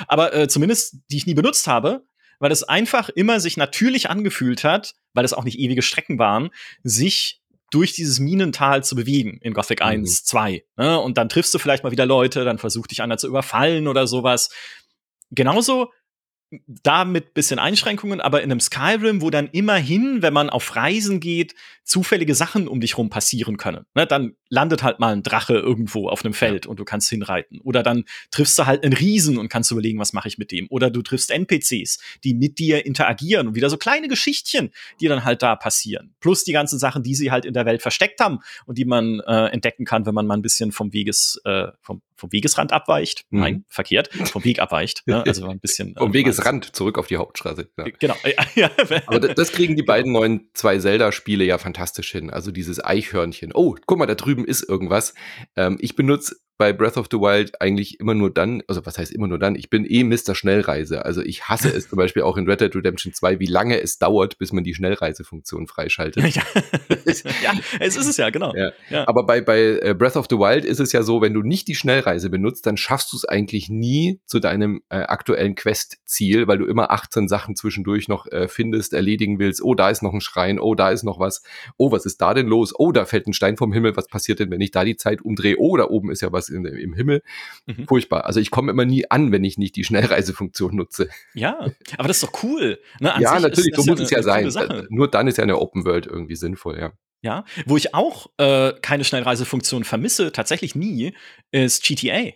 Aber äh, zumindest, die ich nie benutzt habe, weil es einfach immer sich natürlich angefühlt hat, weil es auch nicht ewige Strecken waren, sich durch dieses Minental zu bewegen in Gothic 1, mhm. 2. Ne? Und dann triffst du vielleicht mal wieder Leute, dann versucht dich einer zu überfallen oder sowas. Genauso da mit bisschen Einschränkungen, aber in einem Skyrim, wo dann immerhin, wenn man auf Reisen geht, zufällige Sachen um dich rum passieren können. Ne, dann landet halt mal ein Drache irgendwo auf einem Feld ja. und du kannst hinreiten. Oder dann triffst du halt einen Riesen und kannst überlegen, was mache ich mit dem. Oder du triffst NPCs, die mit dir interagieren und wieder so kleine Geschichtchen, die dann halt da passieren. Plus die ganzen Sachen, die sie halt in der Welt versteckt haben und die man äh, entdecken kann, wenn man mal ein bisschen vom Weges, äh, vom, vom Wegesrand abweicht. Mhm. Nein, verkehrt, vom Weg abweicht. Ne? Also ein bisschen. vom äh, Wegesrand zurück auf die Hauptstraße. Ja. Genau. Ja. Aber das kriegen die beiden neuen zwei Zelda-Spiele ja fantastisch hin. Also dieses Eichhörnchen. Oh, guck mal, da drüben ist irgendwas. Ähm, ich benutze bei Breath of the Wild eigentlich immer nur dann, also was heißt immer nur dann, ich bin eh Mr. Schnellreise. Also ich hasse es zum Beispiel auch in Red Dead Redemption 2, wie lange es dauert, bis man die Schnellreisefunktion freischaltet. Ja, ja es ist es ja, genau. Ja. Ja. Aber bei, bei äh, Breath of the Wild ist es ja so, wenn du nicht die Schnellreise benutzt, dann schaffst du es eigentlich nie zu deinem äh, aktuellen Quest-Ziel, weil du immer 18 Sachen zwischendurch noch äh, findest, erledigen willst. Oh, da ist noch ein Schrein, oh, da ist noch was. Oh, was ist da denn los? Oh, da fällt ein Stein vom Himmel. Was passiert denn, wenn ich da die Zeit umdrehe? Oh, da oben ist ja was was in, im Himmel. Mhm. Furchtbar. Also ich komme immer nie an, wenn ich nicht die Schnellreisefunktion nutze. Ja, aber das ist doch cool. Ne, ja, natürlich, so muss ja es ja sein. Sache. Nur dann ist ja eine Open World irgendwie sinnvoll, ja. Ja, wo ich auch äh, keine Schnellreisefunktion vermisse, tatsächlich nie, ist GTA.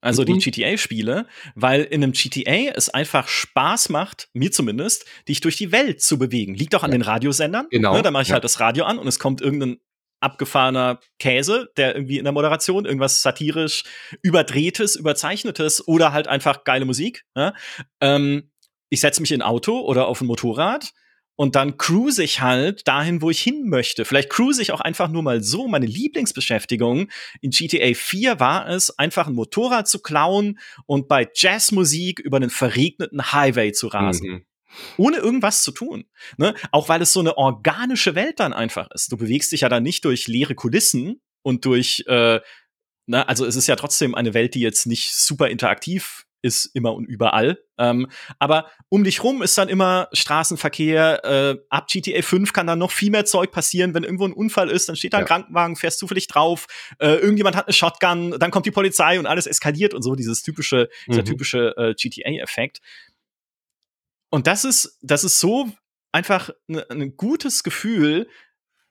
Also mhm. die GTA-Spiele, weil in einem GTA es einfach Spaß macht, mir zumindest, dich durch die Welt zu bewegen. Liegt auch an ja. den Radiosendern. Genau. Ne, da mache ich ja. halt das Radio an und es kommt irgendein abgefahrener Käse, der irgendwie in der Moderation irgendwas satirisch überdrehtes, überzeichnetes oder halt einfach geile Musik. Ja? Ähm, ich setze mich in ein Auto oder auf ein Motorrad und dann cruise ich halt dahin, wo ich hin möchte. Vielleicht cruise ich auch einfach nur mal so. Meine Lieblingsbeschäftigung in GTA 4 war es, einfach ein Motorrad zu klauen und bei Jazzmusik über einen verregneten Highway zu rasen. Mhm ohne irgendwas zu tun. Ne? Auch weil es so eine organische Welt dann einfach ist. Du bewegst dich ja dann nicht durch leere Kulissen und durch, äh, na, also es ist ja trotzdem eine Welt, die jetzt nicht super interaktiv ist, immer und überall. Ähm, aber um dich rum ist dann immer Straßenverkehr. Äh, ab GTA 5 kann dann noch viel mehr Zeug passieren. Wenn irgendwo ein Unfall ist, dann steht da ein ja. Krankenwagen, fährst zufällig drauf. Äh, irgendjemand hat eine Shotgun, dann kommt die Polizei und alles eskaliert und so. Dieses typische, mhm. dieser typische äh, GTA-Effekt. Und das ist, das ist so einfach ein gutes Gefühl,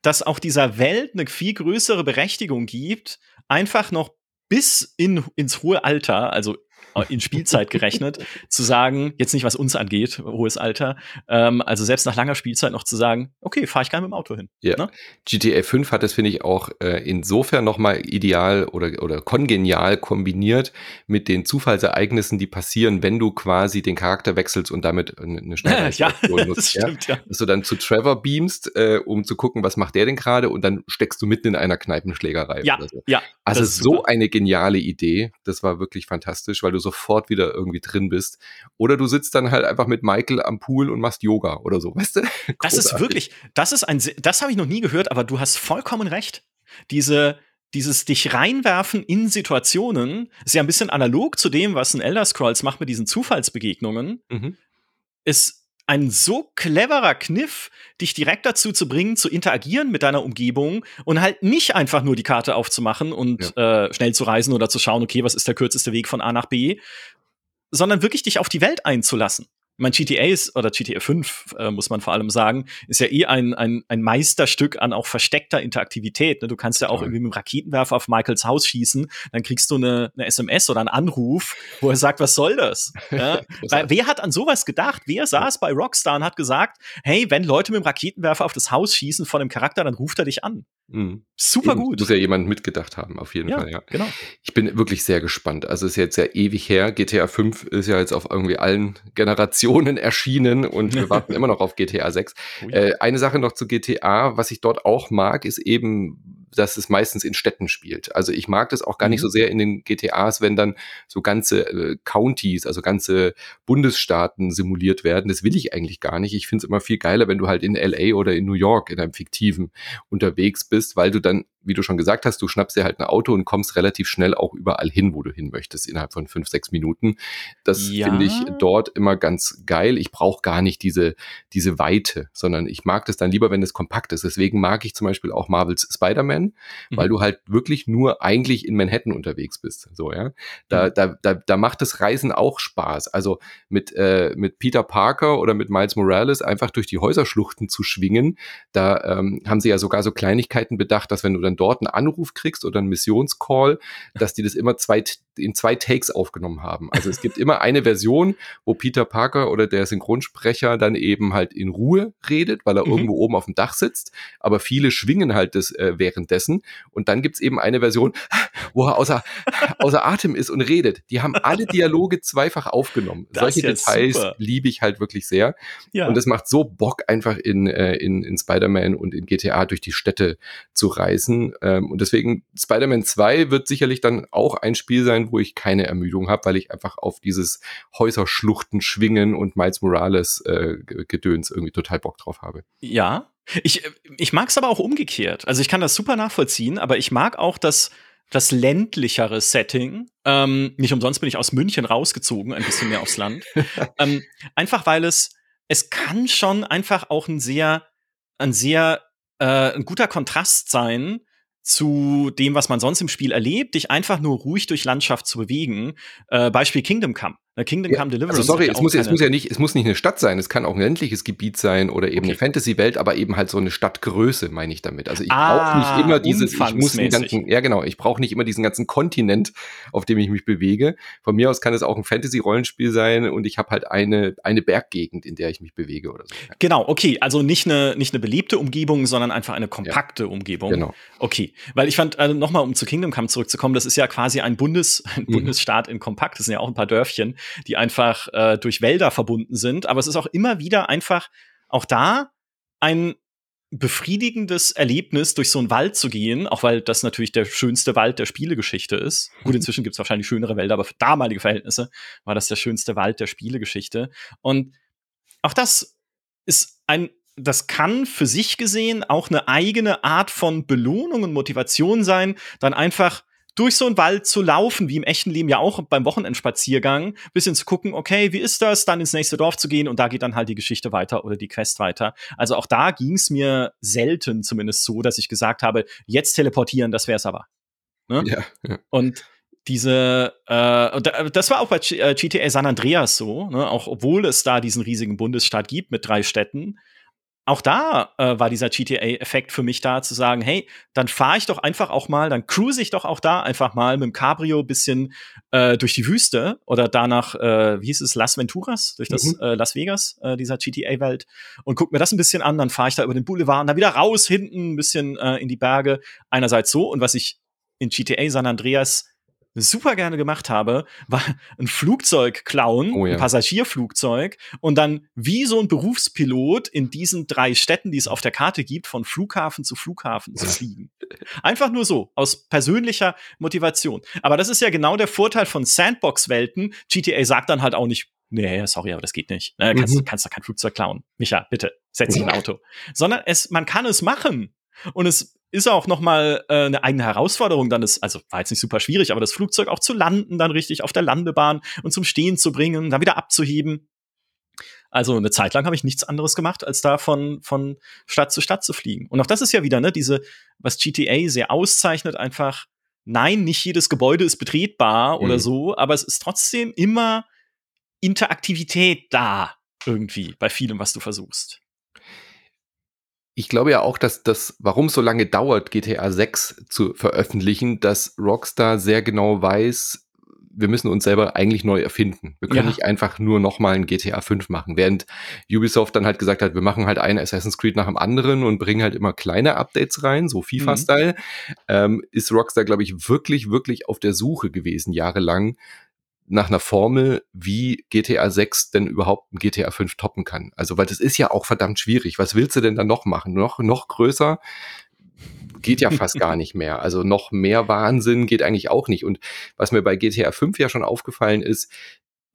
dass auch dieser Welt eine viel größere Berechtigung gibt, einfach noch bis in, ins hohe Alter, also in Spielzeit gerechnet, zu sagen, jetzt nicht was uns angeht, hohes Alter, ähm, also selbst nach langer Spielzeit noch zu sagen, okay, fahre ich gerne mit dem Auto hin. Ja. Ne? GTA 5 hat das, finde ich, auch äh, insofern nochmal ideal oder, oder kongenial kombiniert mit den Zufallsereignissen, die passieren, wenn du quasi den Charakter wechselst und damit eine schnelle ja, nutzt. Das stimmt, ja. Dass du dann zu Trevor beamst, äh, um zu gucken, was macht der denn gerade und dann steckst du mitten in einer Kneipenschlägerei. Ja, so. ja. Also so eine geniale Idee. Das war wirklich fantastisch, weil du sofort wieder irgendwie drin bist. Oder du sitzt dann halt einfach mit Michael am Pool und machst Yoga oder so, weißt du? Das ist wirklich, das ist ein, das habe ich noch nie gehört, aber du hast vollkommen recht. Diese, dieses dich reinwerfen in Situationen ist ja ein bisschen analog zu dem, was ein Elder Scrolls macht mit diesen Zufallsbegegnungen. Mhm. Ist ein so cleverer Kniff, dich direkt dazu zu bringen, zu interagieren mit deiner Umgebung und halt nicht einfach nur die Karte aufzumachen und ja. äh, schnell zu reisen oder zu schauen, okay, was ist der kürzeste Weg von A nach B, sondern wirklich dich auf die Welt einzulassen mein GTA ist, oder GTA 5, äh, muss man vor allem sagen, ist ja eh ein, ein, ein Meisterstück an auch versteckter Interaktivität. Ne? Du kannst ja auch irgendwie mit dem Raketenwerfer auf Michaels Haus schießen, dann kriegst du eine, eine SMS oder einen Anruf, wo er sagt, was soll das? Ja? Weil, wer hat an sowas gedacht? Wer saß bei Rockstar und hat gesagt, hey, wenn Leute mit dem Raketenwerfer auf das Haus schießen von dem Charakter, dann ruft er dich an. Mhm. Super Eben, gut. Muss ja jemand mitgedacht haben, auf jeden ja, Fall, ja. Genau. Ich bin wirklich sehr gespannt. Also es ist jetzt ja ewig her. GTA 5 ist ja jetzt auf irgendwie allen Generationen erschienen und wir warten immer noch auf GTA 6. Oh ja. äh, eine Sache noch zu GTA, was ich dort auch mag, ist eben dass es meistens in Städten spielt. Also ich mag das auch gar nicht mhm. so sehr in den GTAs, wenn dann so ganze äh, Counties, also ganze Bundesstaaten simuliert werden. Das will ich eigentlich gar nicht. Ich finde es immer viel geiler, wenn du halt in LA oder in New York in einem fiktiven unterwegs bist, weil du dann wie du schon gesagt hast, du schnappst dir halt ein Auto und kommst relativ schnell auch überall hin, wo du hin möchtest, innerhalb von fünf, sechs Minuten. Das ja. finde ich dort immer ganz geil. Ich brauche gar nicht diese, diese Weite, sondern ich mag das dann lieber, wenn es kompakt ist. Deswegen mag ich zum Beispiel auch Marvels Spider-Man, mhm. weil du halt wirklich nur eigentlich in Manhattan unterwegs bist. So, ja. Da, mhm. da, da, da macht das Reisen auch Spaß. Also mit, äh, mit Peter Parker oder mit Miles Morales einfach durch die Häuserschluchten zu schwingen, da ähm, haben sie ja sogar so Kleinigkeiten bedacht, dass wenn du dann dort einen Anruf kriegst oder einen Missionscall, dass die das immer zwei, in zwei Takes aufgenommen haben. Also es gibt immer eine Version, wo Peter Parker oder der Synchronsprecher dann eben halt in Ruhe redet, weil er mhm. irgendwo oben auf dem Dach sitzt, aber viele schwingen halt das äh, währenddessen. Und dann gibt's eben eine Version, wo er außer, außer Atem ist und redet. Die haben alle Dialoge zweifach aufgenommen. Das Solche Details super. liebe ich halt wirklich sehr. Ja. Und es macht so Bock, einfach in, äh, in, in Spider-Man und in GTA durch die Städte zu reisen. Ähm, und deswegen, Spider-Man 2 wird sicherlich dann auch ein Spiel sein, wo ich keine Ermüdung habe, weil ich einfach auf dieses Häuserschluchten schwingen und Miles Morales äh, Gedöns irgendwie total Bock drauf habe. Ja, ich, ich mag es aber auch umgekehrt. Also ich kann das super nachvollziehen, aber ich mag auch das, das ländlichere Setting. Ähm, nicht umsonst bin ich aus München rausgezogen, ein bisschen mehr aufs Land. ähm, einfach weil es, es kann schon einfach auch ein sehr, ein sehr, äh, ein guter Kontrast sein zu dem, was man sonst im Spiel erlebt, dich einfach nur ruhig durch Landschaft zu bewegen. Äh, Beispiel Kingdom Come. Kingdom Come Deliverance. Also sorry, es muss, es muss ja nicht, es muss nicht eine Stadt sein, es kann auch ein ländliches Gebiet sein oder eben okay. eine Fantasy-Welt, aber eben halt so eine Stadtgröße, meine ich damit. Also ich ah, brauche nicht immer dieses, ich muss den ganzen, ja genau, ich brauche nicht immer diesen ganzen Kontinent, auf dem ich mich bewege. Von mir aus kann es auch ein Fantasy-Rollenspiel sein und ich habe halt eine, eine Berggegend, in der ich mich bewege oder so. Genau, okay, also nicht eine, nicht eine beliebte Umgebung, sondern einfach eine kompakte ja. Umgebung. Genau. Okay, weil ich fand, also nochmal, um zu Kingdom Come zurückzukommen, das ist ja quasi ein Bundes, ein mhm. Bundesstaat in kompakt, das sind ja auch ein paar Dörfchen die einfach äh, durch Wälder verbunden sind. Aber es ist auch immer wieder einfach auch da ein befriedigendes Erlebnis, durch so einen Wald zu gehen, auch weil das natürlich der schönste Wald der Spielegeschichte ist. Gut, inzwischen gibt es wahrscheinlich schönere Wälder, aber für damalige Verhältnisse war das der schönste Wald der Spielegeschichte. Und auch das ist ein, das kann für sich gesehen auch eine eigene Art von Belohnung und Motivation sein, dann einfach durch so einen Wald zu laufen, wie im echten Leben ja auch beim Wochenendspaziergang, bisschen zu gucken, okay, wie ist das, dann ins nächste Dorf zu gehen und da geht dann halt die Geschichte weiter oder die Quest weiter. Also auch da ging es mir selten zumindest so, dass ich gesagt habe, jetzt teleportieren, das wär's aber. Ne? Ja, ja. Und diese, äh, das war auch bei GTA äh, San Andreas so, ne? auch obwohl es da diesen riesigen Bundesstaat gibt mit drei Städten, auch da äh, war dieser GTA-Effekt für mich da, zu sagen, hey, dann fahre ich doch einfach auch mal, dann cruise ich doch auch da einfach mal mit dem Cabrio bisschen äh, durch die Wüste oder danach, äh, wie hieß es, Las Venturas, durch das mhm. äh, Las Vegas, äh, dieser GTA-Welt und guck mir das ein bisschen an, dann fahre ich da über den Boulevard und dann wieder raus, hinten ein bisschen äh, in die Berge. Einerseits so und was ich in GTA San Andreas super gerne gemacht habe, war ein Flugzeug klauen, oh ja. ein Passagierflugzeug und dann wie so ein Berufspilot in diesen drei Städten, die es auf der Karte gibt, von Flughafen zu Flughafen zu fliegen. Einfach nur so, aus persönlicher Motivation. Aber das ist ja genau der Vorteil von Sandbox-Welten. GTA sagt dann halt auch nicht, nee, sorry, aber das geht nicht. Ne, kannst, mhm. kannst da kein Flugzeug klauen. Micha, bitte, setz dich in ein Auto. Sondern es, man kann es machen. Und es ist auch noch mal äh, eine eigene Herausforderung, dann ist also war jetzt nicht super schwierig, aber das Flugzeug auch zu landen, dann richtig auf der Landebahn und zum Stehen zu bringen, dann wieder abzuheben. Also eine Zeit lang habe ich nichts anderes gemacht, als da von, von Stadt zu Stadt zu fliegen. Und auch das ist ja wieder, ne, diese, was GTA sehr auszeichnet, einfach, nein, nicht jedes Gebäude ist betretbar mhm. oder so, aber es ist trotzdem immer Interaktivität da irgendwie bei vielem, was du versuchst ich glaube ja auch, dass das, warum es so lange dauert, GTA 6 zu veröffentlichen, dass Rockstar sehr genau weiß, wir müssen uns selber eigentlich neu erfinden. Wir können ja. nicht einfach nur nochmal ein GTA 5 machen. Während Ubisoft dann halt gesagt hat, wir machen halt einen Assassin's Creed nach dem anderen und bringen halt immer kleine Updates rein, so FIFA-Style, mhm. ähm, ist Rockstar, glaube ich, wirklich, wirklich auf der Suche gewesen, jahrelang, nach einer Formel, wie GTA 6 denn überhaupt ein GTA 5 toppen kann. Also, weil das ist ja auch verdammt schwierig. Was willst du denn da noch machen? Noch, noch größer? Geht ja fast gar nicht mehr. Also noch mehr Wahnsinn geht eigentlich auch nicht. Und was mir bei GTA 5 ja schon aufgefallen ist,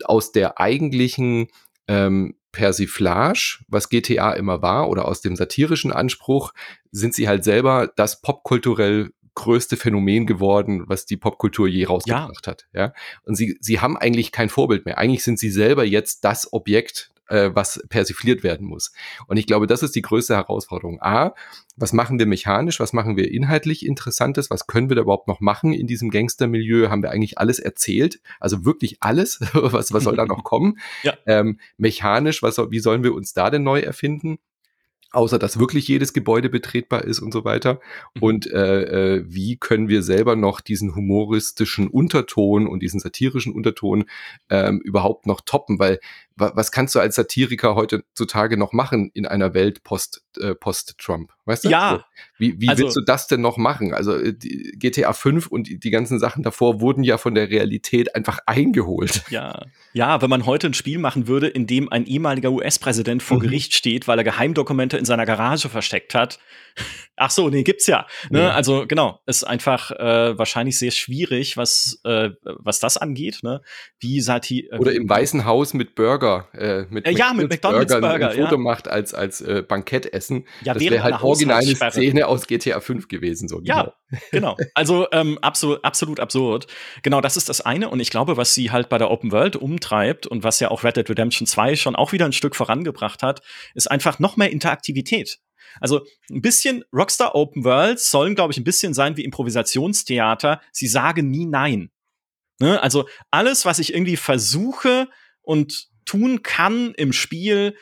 aus der eigentlichen ähm, Persiflage, was GTA immer war, oder aus dem satirischen Anspruch, sind sie halt selber das popkulturell größte Phänomen geworden, was die Popkultur je rausgebracht ja. hat. Ja. Und sie, sie haben eigentlich kein Vorbild mehr. Eigentlich sind sie selber jetzt das Objekt, äh, was persifliert werden muss. Und ich glaube, das ist die größte Herausforderung. A, was machen wir mechanisch, was machen wir inhaltlich Interessantes, was können wir da überhaupt noch machen in diesem Gangstermilieu? Haben wir eigentlich alles erzählt? Also wirklich alles? was, was soll da noch kommen? Ja. Ähm, mechanisch, was, wie sollen wir uns da denn neu erfinden? Außer dass wirklich jedes Gebäude betretbar ist und so weiter. Mhm. Und äh, äh, wie können wir selber noch diesen humoristischen Unterton und diesen satirischen Unterton ähm, überhaupt noch toppen? Weil was kannst du als Satiriker heutzutage noch machen in einer Welt post, äh, post Trump? Weißt du? Ja. Wie, wie also, willst du das denn noch machen? Also äh, GTA 5 und die, ganzen Sachen davor wurden ja von der Realität einfach eingeholt. Ja. Ja, wenn man heute ein Spiel machen würde, in dem ein ehemaliger US-Präsident vor mhm. Gericht steht, weil er Geheimdokumente in seiner Garage versteckt hat. Ach so, nee, gibt's ja. Ne? Ja. Also genau, ist einfach äh, wahrscheinlich sehr schwierig, was äh, was das angeht. Ne? Wie Sati äh, Oder im Weißen Haus mit Burger, äh, mit äh, ja, mit McDonald's Burger, Burger ein Foto ja. macht als als äh, Bankettessen. Ja, das wäre halt originale Szene aus GTA 5 gewesen so. Ja, genau. genau. Also ähm, absolut absolut absurd. Genau, das ist das eine. Und ich glaube, was sie halt bei der Open World umtreibt und was ja auch Red Dead Redemption 2 schon auch wieder ein Stück vorangebracht hat, ist einfach noch mehr Interaktivität. Also ein bisschen Rockstar Open Worlds sollen, glaube ich, ein bisschen sein wie Improvisationstheater. Sie sagen nie nein. Ne? Also alles, was ich irgendwie versuche und tun kann im Spiel,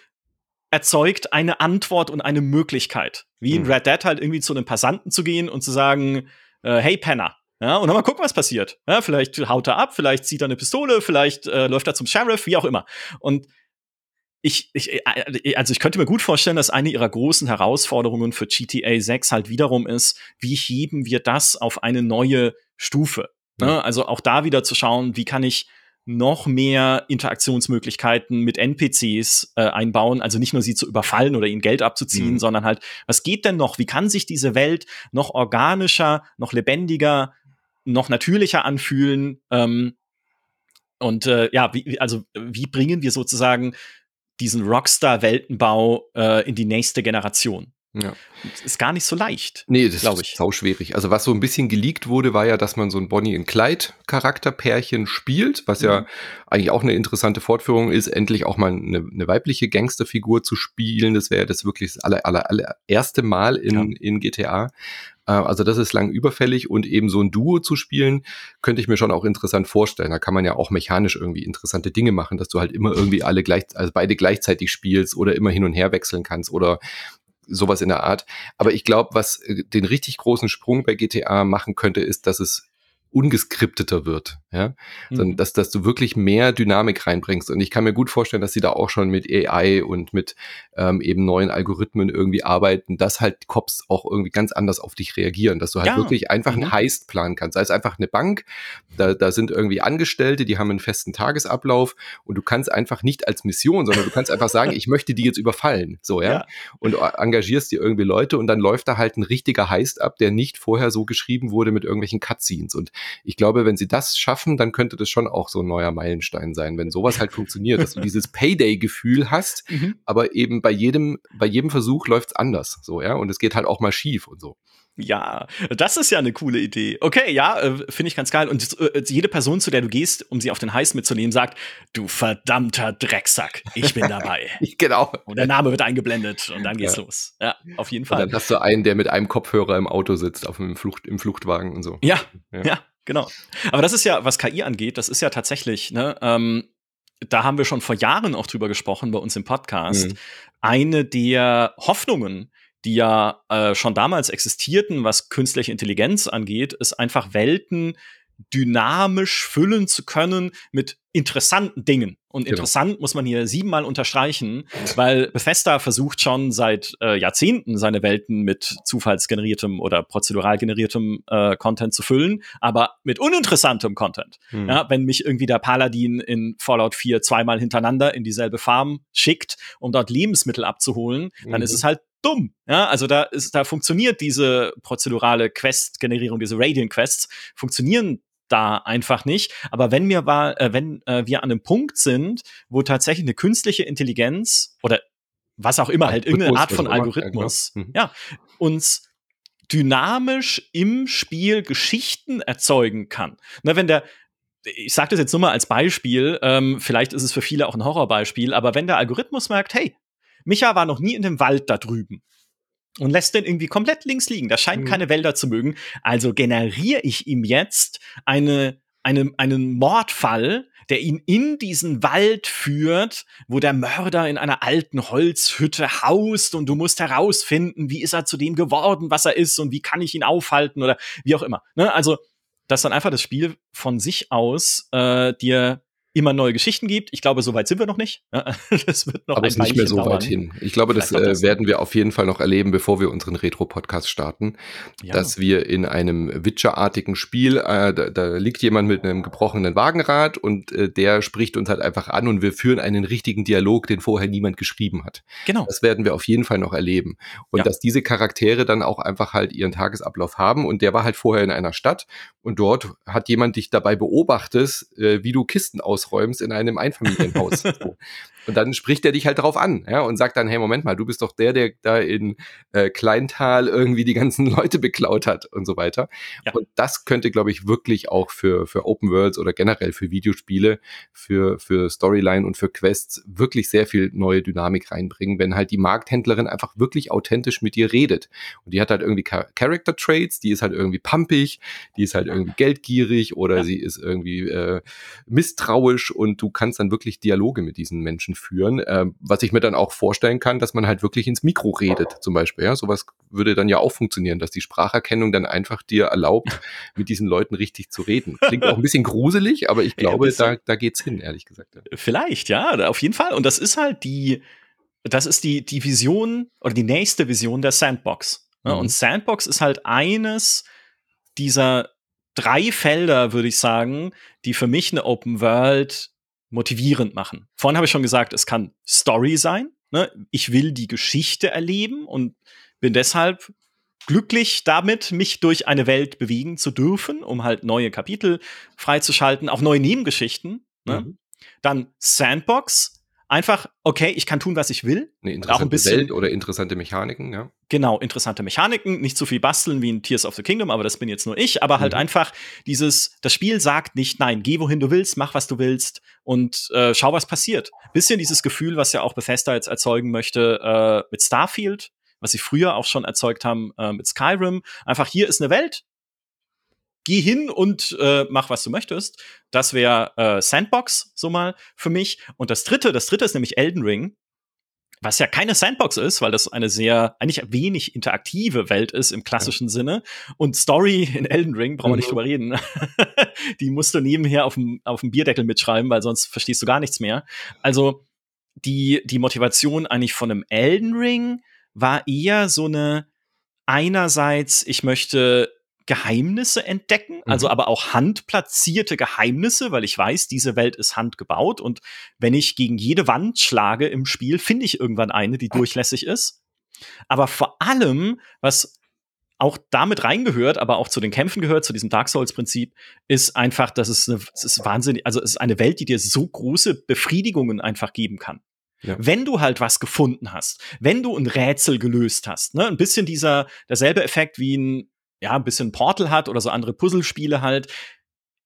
erzeugt eine Antwort und eine Möglichkeit. Wie in mhm. Red Dead halt irgendwie zu einem Passanten zu gehen und zu sagen, äh, hey Penner. Ja, und dann mal gucken, was passiert. Ja, vielleicht haut er ab, vielleicht zieht er eine Pistole, vielleicht äh, läuft er zum Sheriff, wie auch immer. Und ich, ich, äh, also ich könnte mir gut vorstellen, dass eine ihrer großen Herausforderungen für GTA 6 halt wiederum ist, wie heben wir das auf eine neue Stufe? Ne? Also auch da wieder zu schauen, wie kann ich noch mehr Interaktionsmöglichkeiten mit NPCs äh, einbauen, also nicht nur sie zu überfallen oder ihnen Geld abzuziehen, mhm. sondern halt, was geht denn noch? Wie kann sich diese Welt noch organischer, noch lebendiger, noch natürlicher anfühlen? Ähm, und äh, ja, wie, also wie bringen wir sozusagen diesen Rockstar-Weltenbau äh, in die nächste Generation. Ja. Ist gar nicht so leicht. Nee, das ist ich. sau schwierig. Also was so ein bisschen geleakt wurde, war ja, dass man so ein Bonnie und Clyde Charakterpärchen spielt, was mhm. ja eigentlich auch eine interessante Fortführung ist, endlich auch mal eine, eine weibliche Gangsterfigur zu spielen. Das wäre das wirklich das aller, aller, allererste Mal in, ja. in GTA. Äh, also das ist lang überfällig und eben so ein Duo zu spielen, könnte ich mir schon auch interessant vorstellen. Da kann man ja auch mechanisch irgendwie interessante Dinge machen, dass du halt immer irgendwie alle gleich, also beide gleichzeitig spielst oder immer hin und her wechseln kannst oder sowas in der Art. Aber ich glaube, was äh, den richtig großen Sprung bei GTA machen könnte, ist, dass es ungeskripteter wird, ja, mhm. sondern dass, dass du wirklich mehr Dynamik reinbringst. Und ich kann mir gut vorstellen, dass sie da auch schon mit AI und mit ähm, eben neuen Algorithmen irgendwie arbeiten, dass halt Cops auch irgendwie ganz anders auf dich reagieren, dass du halt ja. wirklich einfach mhm. einen Heist planen kannst. Sei es einfach eine Bank, da, da sind irgendwie Angestellte, die haben einen festen Tagesablauf und du kannst einfach nicht als Mission, sondern du kannst einfach sagen, ich möchte die jetzt überfallen, so, ja, ja. und engagierst dir irgendwie Leute und dann läuft da halt ein richtiger Heist ab, der nicht vorher so geschrieben wurde mit irgendwelchen Cutscenes und ich glaube, wenn sie das schaffen, dann könnte das schon auch so ein neuer Meilenstein sein, wenn sowas halt funktioniert, dass du dieses Payday-Gefühl hast, mhm. aber eben bei jedem, bei jedem Versuch läuft's anders, so, ja, und es geht halt auch mal schief und so. Ja, das ist ja eine coole Idee. Okay, ja, äh, finde ich ganz geil. Und äh, jede Person, zu der du gehst, um sie auf den Heiß mitzunehmen, sagt, du verdammter Drecksack, ich bin dabei. genau. Und der Name wird eingeblendet und dann geht's ja. los. Ja, auf jeden Fall. Und dann hast du einen, der mit einem Kopfhörer im Auto sitzt, auf dem Flucht, im Fluchtwagen und so. Ja, ja, ja genau. Aber das ist ja, was KI angeht, das ist ja tatsächlich, ne, ähm, da haben wir schon vor Jahren auch drüber gesprochen bei uns im Podcast. Mhm. Eine der Hoffnungen, die ja äh, schon damals existierten, was künstliche Intelligenz angeht, ist einfach Welten dynamisch füllen zu können mit interessanten Dingen. Und genau. interessant muss man hier siebenmal unterstreichen, weil Bethesda versucht schon seit äh, Jahrzehnten seine Welten mit zufallsgeneriertem oder prozedural generiertem äh, Content zu füllen, aber mit uninteressantem Content. Hm. Ja, wenn mich irgendwie der Paladin in Fallout 4 zweimal hintereinander in dieselbe Farm schickt, um dort Lebensmittel abzuholen, dann mhm. ist es halt dumm. Ja, also da ist, da funktioniert diese prozedurale Quest-Generierung, diese Radiant-Quests, funktionieren da einfach nicht. Aber wenn wir, war, äh, wenn äh, wir an einem Punkt sind, wo tatsächlich eine künstliche Intelligenz oder was auch immer, halt irgendeine Art von Algorithmus, mhm. ja, uns dynamisch im Spiel Geschichten erzeugen kann. Na, wenn der, ich sage das jetzt nur mal als Beispiel, ähm, vielleicht ist es für viele auch ein Horrorbeispiel, aber wenn der Algorithmus merkt, hey, Micha war noch nie in dem Wald da drüben und lässt den irgendwie komplett links liegen, da scheint mhm. keine Wälder zu mögen, also generiere ich ihm jetzt eine, eine, einen Mordfall, der ihn in diesen Wald führt, wo der Mörder in einer alten Holzhütte haust und du musst herausfinden, wie ist er zu dem geworden, was er ist und wie kann ich ihn aufhalten oder wie auch immer. Ne? Also, dass dann einfach das Spiel von sich aus äh, dir immer neue Geschichten gibt. Ich glaube, so weit sind wir noch nicht. das wird noch Aber es ist nicht mehr so dauern. weit hin. Ich glaube, das äh, werden wir auf jeden Fall noch erleben, bevor wir unseren Retro-Podcast starten, ja. dass wir in einem Witcher-artigen Spiel, äh, da, da, liegt jemand mit einem gebrochenen Wagenrad und äh, der spricht uns halt einfach an und wir führen einen richtigen Dialog, den vorher niemand geschrieben hat. Genau. Das werden wir auf jeden Fall noch erleben. Und ja. dass diese Charaktere dann auch einfach halt ihren Tagesablauf haben und der war halt vorher in einer Stadt und dort hat jemand dich dabei beobachtet, äh, wie du Kisten ausräumst in einem Einfamilienhaus. so. Und dann spricht er dich halt drauf an, ja, und sagt dann, hey, Moment mal, du bist doch der, der da in äh, Kleintal irgendwie die ganzen Leute beklaut hat und so weiter. Ja. Und das könnte, glaube ich, wirklich auch für, für Open Worlds oder generell für Videospiele, für, für Storyline und für Quests wirklich sehr viel neue Dynamik reinbringen, wenn halt die Markthändlerin einfach wirklich authentisch mit dir redet. Und die hat halt irgendwie Char Character Traits, die ist halt irgendwie pumpig, die ist halt irgendwie geldgierig oder ja. sie ist irgendwie äh, misstrauisch und du kannst dann wirklich Dialoge mit diesen Menschen Menschen führen. Äh, was ich mir dann auch vorstellen kann, dass man halt wirklich ins Mikro redet, zum Beispiel. Ja, sowas würde dann ja auch funktionieren, dass die Spracherkennung dann einfach dir erlaubt, mit diesen Leuten richtig zu reden. Klingt auch ein bisschen gruselig, aber ich glaube, ja, da, da geht's hin, ehrlich gesagt. Vielleicht, ja, auf jeden Fall. Und das ist halt die, das ist die, die Vision oder die nächste Vision der Sandbox. Mhm. Und Sandbox ist halt eines dieser drei Felder, würde ich sagen, die für mich eine Open World motivierend machen. Vorhin habe ich schon gesagt, es kann Story sein. Ne? Ich will die Geschichte erleben und bin deshalb glücklich damit, mich durch eine Welt bewegen zu dürfen, um halt neue Kapitel freizuschalten, auch neue Nebengeschichten. Ne? Mhm. Dann Sandbox, einfach, okay, ich kann tun, was ich will. Eine interessante auch ein bisschen, Welt oder interessante Mechaniken, ja. Genau, interessante Mechaniken, nicht zu viel basteln wie in Tears of the Kingdom, aber das bin jetzt nur ich, aber halt mhm. einfach dieses, das Spiel sagt nicht, nein, geh wohin du willst, mach was du willst und äh, schau, was passiert. Bisschen dieses Gefühl, was ja auch Bethesda jetzt erzeugen möchte äh, mit Starfield, was sie früher auch schon erzeugt haben äh, mit Skyrim. Einfach hier ist eine Welt, geh hin und äh, mach, was du möchtest. Das wäre äh, Sandbox, so mal für mich. Und das dritte, das dritte ist nämlich Elden Ring, was ja keine Sandbox ist, weil das eine sehr, eigentlich wenig interaktive Welt ist im klassischen ja. Sinne. Und Story in Elden Ring, brauchen wir mhm. nicht drüber reden. Die musst du nebenher auf dem, auf dem Bierdeckel mitschreiben, weil sonst verstehst du gar nichts mehr. Also, die, die Motivation eigentlich von einem Elden Ring war eher so eine, einerseits, ich möchte Geheimnisse entdecken, also mhm. aber auch handplatzierte Geheimnisse, weil ich weiß, diese Welt ist handgebaut und wenn ich gegen jede Wand schlage im Spiel, finde ich irgendwann eine, die durchlässig ist. Aber vor allem, was auch damit reingehört, aber auch zu den Kämpfen gehört, zu diesem Dark Souls-Prinzip, ist einfach, dass es, eine, es ist wahnsinnig, also es ist eine Welt, die dir so große Befriedigungen einfach geben kann. Ja. Wenn du halt was gefunden hast, wenn du ein Rätsel gelöst hast, ne, ein bisschen dieser, derselbe Effekt wie ein ja, ein bisschen Portal hat oder so andere Puzzlespiele halt.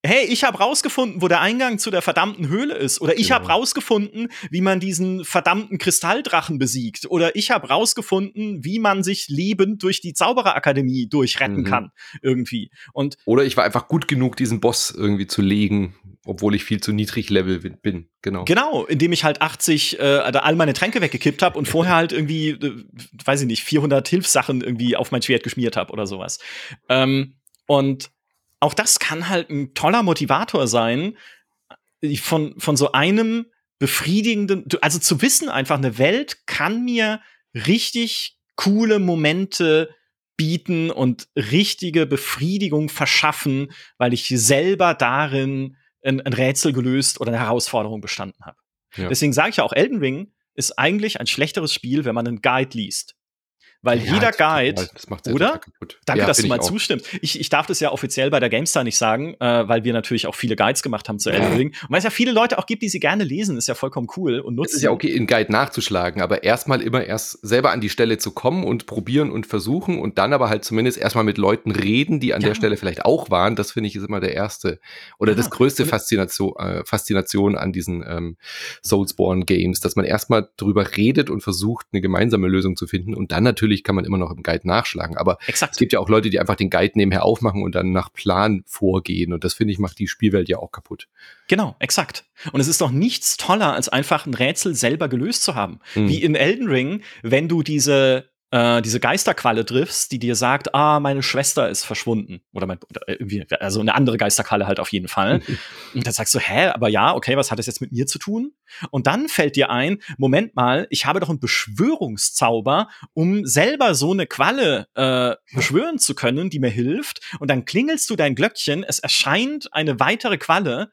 Hey, ich habe rausgefunden, wo der Eingang zu der verdammten Höhle ist. Oder ich genau. habe rausgefunden, wie man diesen verdammten Kristalldrachen besiegt. Oder ich habe rausgefunden, wie man sich lebend durch die Zaubererakademie durchretten mhm. kann. Irgendwie. Und Oder ich war einfach gut genug, diesen Boss irgendwie zu legen, obwohl ich viel zu niedrig Level bin. Genau. Genau, indem ich halt 80, äh, all meine Tränke weggekippt habe und vorher halt irgendwie, äh, weiß ich nicht, 400 Hilfssachen irgendwie auf mein Schwert geschmiert habe oder sowas. Ähm, und auch das kann halt ein toller Motivator sein, äh, von, von so einem befriedigenden, also zu wissen einfach, eine Welt kann mir richtig coole Momente bieten und richtige Befriedigung verschaffen, weil ich selber darin ein, ein Rätsel gelöst oder eine Herausforderung bestanden habe. Ja. Deswegen sage ich ja auch, Elden Ring ist eigentlich ein schlechteres Spiel, wenn man einen Guide liest. Weil Ja, jeder. Guide, oder? total kaputt. Danke, Ja, dass du mal zustimmst. Ich, ich darf das ja offiziell bei der GameStar nicht sagen, äh, weil wir natürlich auch viele Guides gemacht haben zu Elden Ring. Und weil es ja viele Leute auch gibt, die sie gerne lesen, ist ja vollkommen cool und nutzen. Es ist ja okay, in Guide nachzuschlagen, aber erstmal immer erst selber an die Stelle zu kommen und probieren und versuchen und dann aber halt zumindest erstmal mit Leuten reden, die an Ja. der Stelle vielleicht auch waren. Das finde ich ist immer der erste oder das größte und- Faszination, äh, Faszination an diesen ähm, Soulsborne Games, dass man erstmal drüber redet und versucht, eine gemeinsame Lösung zu finden und dann natürlich kann man immer noch im Guide nachschlagen. Aber es Exakt. gibt ja auch Leute, die einfach den Guide nebenher aufmachen und dann nach Plan vorgehen und das finde ich macht die Spielwelt ja auch kaputt. Genau, exakt. Und es ist doch nichts toller, als einfach ein Rätsel selber gelöst zu haben. Mhm. Wie in Elden Ring, wenn du diese äh, diese Geisterqualle triffst, die dir sagt, ah, meine Schwester ist verschwunden. Oder, mein, oder irgendwie, also eine andere Geisterqualle halt auf jeden Fall. Und dann sagst du, hä, aber ja, okay, was hat das jetzt mit mir zu tun? Und dann fällt dir ein, Moment mal, ich habe doch einen Beschwörungszauber, um selber so eine Qualle äh, beschwören zu können, die mir hilft. Und dann klingelst du dein Glöckchen, es erscheint eine weitere Qualle.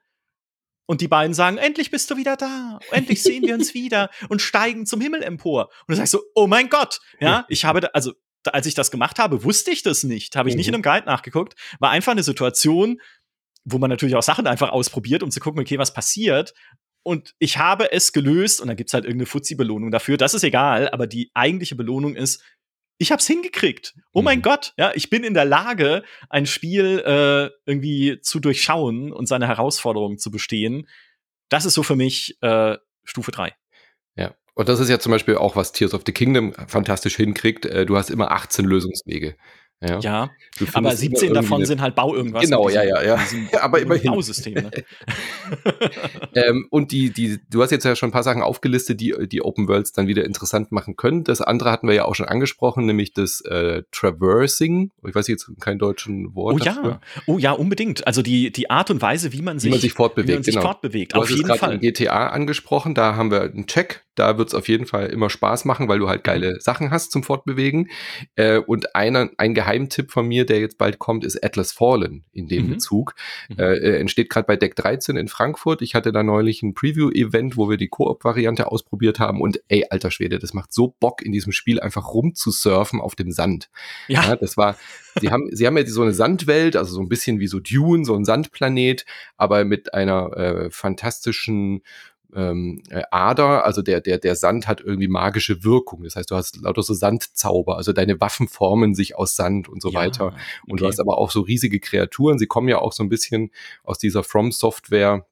Und die beiden sagen, endlich bist du wieder da, endlich sehen wir uns wieder und steigen zum Himmel empor. Und du sagst so, oh mein Gott, ja, ich habe, da, also als ich das gemacht habe, wusste ich das nicht, habe ich nicht in Mhm. einem Guide nachgeguckt, war einfach eine Situation, wo man natürlich auch Sachen einfach ausprobiert, um zu gucken, okay, was passiert. Und ich habe es gelöst und dann gibt's halt irgendeine Fuzzi-Belohnung dafür. Das ist egal, aber die eigentliche Belohnung ist, ich hab's hingekriegt. Oh mein Mhm. Gott, ja, ich bin in der Lage, ein Spiel äh, irgendwie zu durchschauen und seine Herausforderungen zu bestehen. Das ist so für mich äh, Stufe 3. Ja. Und das ist ja zum Beispiel auch, was Tears of the Kingdom fantastisch hinkriegt. Äh, Du hast immer 18 Lösungswege. Ja. Ja, aber findest immer 17 irgendwie davon sind halt Bau irgendwas. Genau, ja, diesem- ja, ja. diesem Aber immerhin. Bausystem. Ne? Ähm, und die, die, du hast jetzt ja schon ein paar Sachen aufgelistet, die die Open Worlds dann wieder interessant machen können. Das andere hatten wir ja auch schon angesprochen, nämlich das äh, Traversing. Ich weiß jetzt kein deutschen Wort. Oh dafür. ja, oh ja, unbedingt. Also die, die Art und Weise, wie man Wie sich, man sich fortbewegt, wie man sich genau. fortbewegt. Du Auf hast es jeden Fall. in GTA angesprochen, da haben wir einen Check. Da wird es auf jeden Fall immer Spaß machen, weil du halt geile Sachen hast zum Fortbewegen. Äh, und einer, ein Geheimtipp von mir, der jetzt bald kommt, ist Atlas Fallen in dem Mhm. Bezug. Mhm. Äh, äh, entsteht gerade bei Deck 13 in Frankfurt. Ich hatte da neulich ein Preview-Event, wo wir die Koop-Variante ausprobiert haben. Und ey, alter Schwede, das macht so Bock in diesem Spiel einfach rumzusurfen auf dem Sand. Ja, Ja, das war, sie haben, sie haben ja so eine Sandwelt, also so ein bisschen wie so Dune, so ein Sandplanet, aber mit einer äh, fantastischen ähm, äh, Ader, also der, der, der Sand hat irgendwie magische Wirkung. Das heißt, du hast lauter so Sandzauber, also deine Waffen formen sich aus Sand und so ja, weiter. Und du okay. hast aber auch so riesige Kreaturen. Sie kommen ja auch so ein bisschen aus dieser From Software.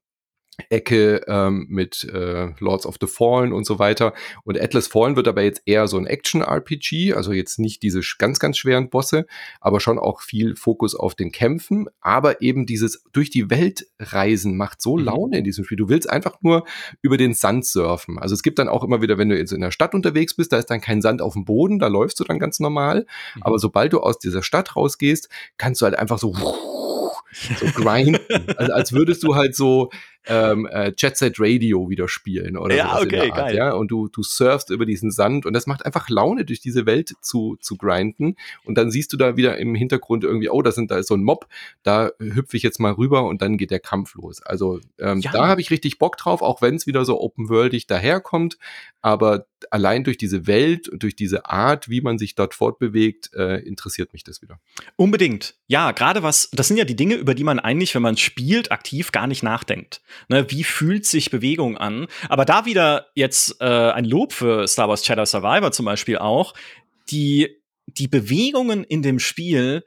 Ecke ähm, mit äh, Lords of the Fallen und so weiter. Und Atlas Fallen wird aber jetzt eher so ein Action-RPG, also jetzt nicht diese ganz, ganz schweren Bosse, aber schon auch viel Fokus auf den Kämpfen. Aber eben dieses durch die Welt reisen macht so Mhm. Laune in diesem Spiel. Du willst einfach nur über den Sand surfen. Also es gibt dann auch immer wieder, wenn du jetzt in der Stadt unterwegs bist, da ist dann kein Sand auf dem Boden, da läufst du dann ganz normal. Mhm. Aber sobald du aus dieser Stadt rausgehst, kannst du halt einfach so so grinden. also als würdest du halt so ähm, äh, Jet Set Radio wieder spielen oder Ja, sowas in okay, der Art, geil. ja. Und du, du surfst über diesen Sand und das macht einfach Laune, durch diese Welt zu, zu grinden. Und dann siehst du da wieder im Hintergrund irgendwie, oh, da sind da ist so ein Mob, da hüpfe ich jetzt mal rüber und dann geht der Kampf los. Also ähm, Ja. da habe ich richtig Bock drauf, auch wenn es wieder so open-worldig daherkommt. Aber allein durch diese Welt und durch diese Art, wie man sich dort fortbewegt, äh, interessiert mich das wieder. Unbedingt. Ja, gerade was, das sind ja die Dinge, über die man eigentlich, wenn man spielt, aktiv gar nicht nachdenkt. Ne, wie fühlt sich Bewegung an? Aber da wieder jetzt äh, ein Lob für Star Wars Jedi Survivor zum Beispiel auch, die, die Bewegungen in dem Spiel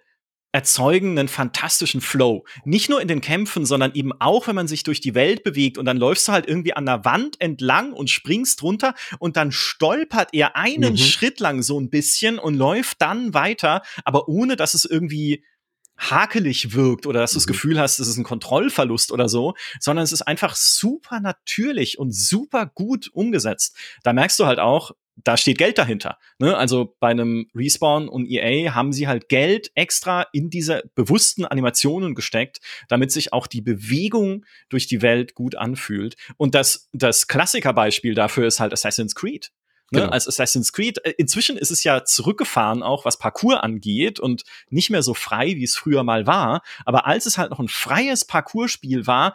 erzeugen einen fantastischen Flow. Nicht nur in den Kämpfen, sondern eben auch, wenn man sich durch die Welt bewegt und dann läufst du halt irgendwie an der Wand entlang und springst runter und dann stolpert er einen Mhm. Schritt lang so ein bisschen und läuft dann weiter, aber ohne dass es irgendwie hakelig wirkt oder dass du das Mhm. Gefühl hast, es ist ein Kontrollverlust oder so, sondern es ist einfach super natürlich und super gut umgesetzt. Da merkst du halt auch, da steht Geld dahinter. Ne? Also bei einem Respawn und EA haben sie halt Geld extra in diese bewussten Animationen gesteckt, damit sich auch die Bewegung durch die Welt gut anfühlt. Und das, das Klassikerbeispiel dafür ist halt Assassin's Creed. Ne, Genau. als Assassin's Creed. Äh, Inzwischen ist es ja zurückgefahren, auch was Parcours angeht und nicht mehr so frei, wie es früher mal war. Aber als es halt noch ein freies Parcourspiel war,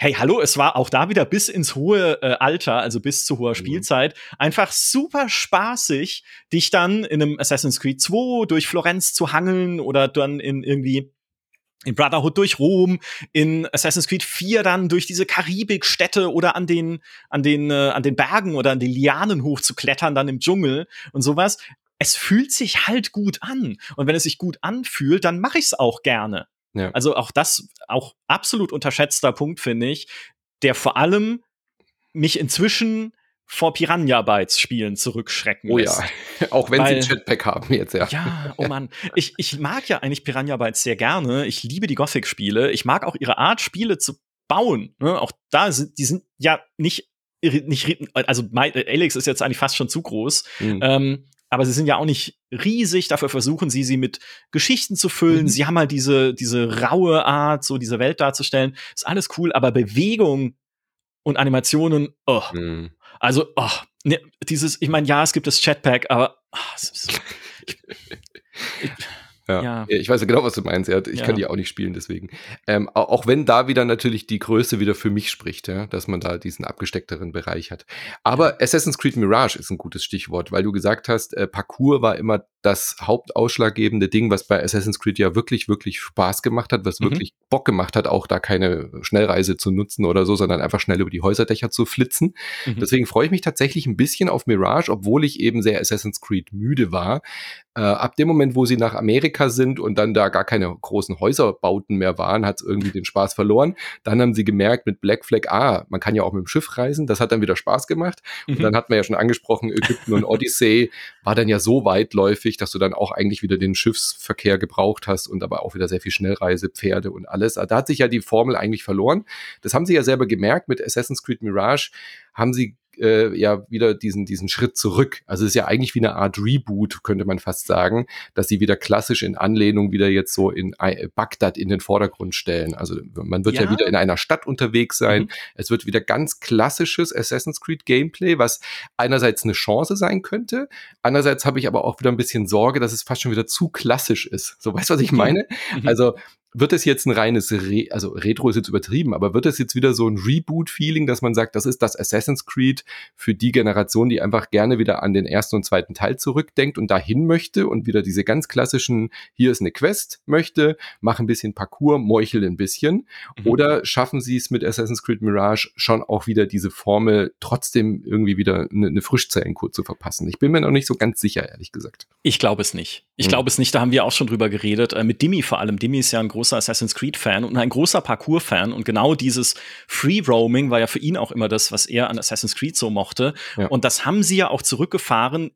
hey, hallo, es war auch da wieder bis ins hohe äh, Alter, also bis zu hoher mhm. Spielzeit, einfach super spaßig, dich dann in einem Assassin's Creed 2 durch Florenz zu hangeln oder dann in irgendwie in Brotherhood durch Rom, in Assassin's Creed 4 dann durch diese Karibikstädte oder an den, an den, äh, an den Bergen oder an den Lianen hochzuklettern, dann im Dschungel und sowas. Es fühlt sich halt gut an. Und wenn es sich gut anfühlt, dann mache ich es auch gerne. Ja. Also auch das, auch absolut unterschätzter Punkt, finde ich, der vor allem mich inzwischen vor Piranha Bytes Spielen zurückschrecken Oh ja, auch wenn Weil, sie ein Jetpack haben jetzt, ja. Ja, oh Mann. Ich, ich mag ja eigentlich Piranha Bytes sehr gerne. Ich liebe die Gothic-Spiele. Ich mag auch ihre Art, Spiele zu bauen. Ne? Auch da sind, die sind ja nicht, nicht also Alex ist jetzt eigentlich fast schon zu groß. Mhm. Ähm, aber sie sind ja auch nicht riesig, dafür versuchen sie, sie mit Geschichten zu füllen. Mhm. Sie haben halt diese, diese raue Art, so diese Welt darzustellen. Ist alles cool, aber Bewegung und Animationen, oh. Mhm. Also, oh, ne, dieses, ich meine, ja, es gibt das Chatpack, aber oh, ist, ich, ja. ja. Ich weiß ja genau, was du meinst. Ich ja. kann die auch nicht spielen, deswegen. Ähm, auch wenn da wieder natürlich die Größe wieder für mich spricht, ja, dass man da diesen abgesteckteren Bereich hat. Aber Assassin's Creed Mirage ist ein gutes Stichwort, weil du gesagt hast, äh, Parcours war immer das hauptausschlaggebende Ding, was bei Assassin's Creed ja wirklich, wirklich Spaß gemacht hat, was mhm. wirklich Bock gemacht hat, auch da keine Schnellreise zu nutzen oder so, sondern einfach schnell über die Häuserdächer zu flitzen. Mhm. Deswegen freue ich mich tatsächlich ein bisschen auf Mirage, obwohl ich eben sehr Assassin's Creed müde war. Äh, ab dem Moment, wo sie nach Amerika sind und dann da gar keine großen Häuserbauten mehr waren, hat es irgendwie den Spaß verloren. Dann haben sie gemerkt mit Black Flag, ah, man kann ja auch mit dem Schiff reisen. Das hat dann wieder Spaß gemacht. Mhm. Und dann hat man ja schon angesprochen, Ägypten und Odyssey war dann ja so weitläufig, dass du dann auch eigentlich wieder den Schiffsverkehr gebraucht hast und aber auch wieder sehr viel Schnellreise, Pferde und alles. Da hat sich ja die Formel eigentlich verloren. Das haben sie ja selber gemerkt mit Assassin's Creed Mirage, haben sie äh, ja wieder diesen, diesen Schritt zurück. Also es ist ja eigentlich wie eine Art Reboot, könnte man fast sagen, dass sie wieder klassisch in Anlehnung wieder jetzt so in Bagdad in den Vordergrund stellen. Also man wird ja, ja wieder in einer Stadt unterwegs sein. Mhm. Es wird wieder ganz klassisches Assassin's Creed Gameplay, was einerseits eine Chance sein könnte, andererseits habe ich aber auch wieder ein bisschen Sorge, dass es fast schon wieder zu klassisch ist. So weißt du, was ich meine? Mhm. Also wird es jetzt ein reines, Re also Retro ist jetzt übertrieben, aber wird es jetzt wieder so ein Reboot-Feeling, dass man sagt, das ist das Assassin's Creed für die Generation, die einfach gerne wieder an den ersten und zweiten Teil zurückdenkt und dahin möchte und wieder diese ganz klassischen, hier ist eine Quest möchte, mach ein bisschen Parcours, meuchel ein bisschen. Mhm. Oder schaffen sie es mit Assassin's Creed Mirage schon auch wieder diese Formel trotzdem irgendwie wieder eine, eine Frischzellenkur zu verpassen? Ich bin mir noch nicht so ganz sicher, ehrlich gesagt. Ich glaube es nicht. Ich mhm. glaube es nicht, da haben wir auch schon drüber geredet. Äh, mit Dimi vor allem. Dimi ist ja ein großer Assassin's Creed-Fan und ein großer Parcours-Fan. Und genau dieses Free Roaming war ja für ihn auch immer das, was er an Assassin's Creed so mochte. Ja. Und das haben sie ja auch zurückgefahren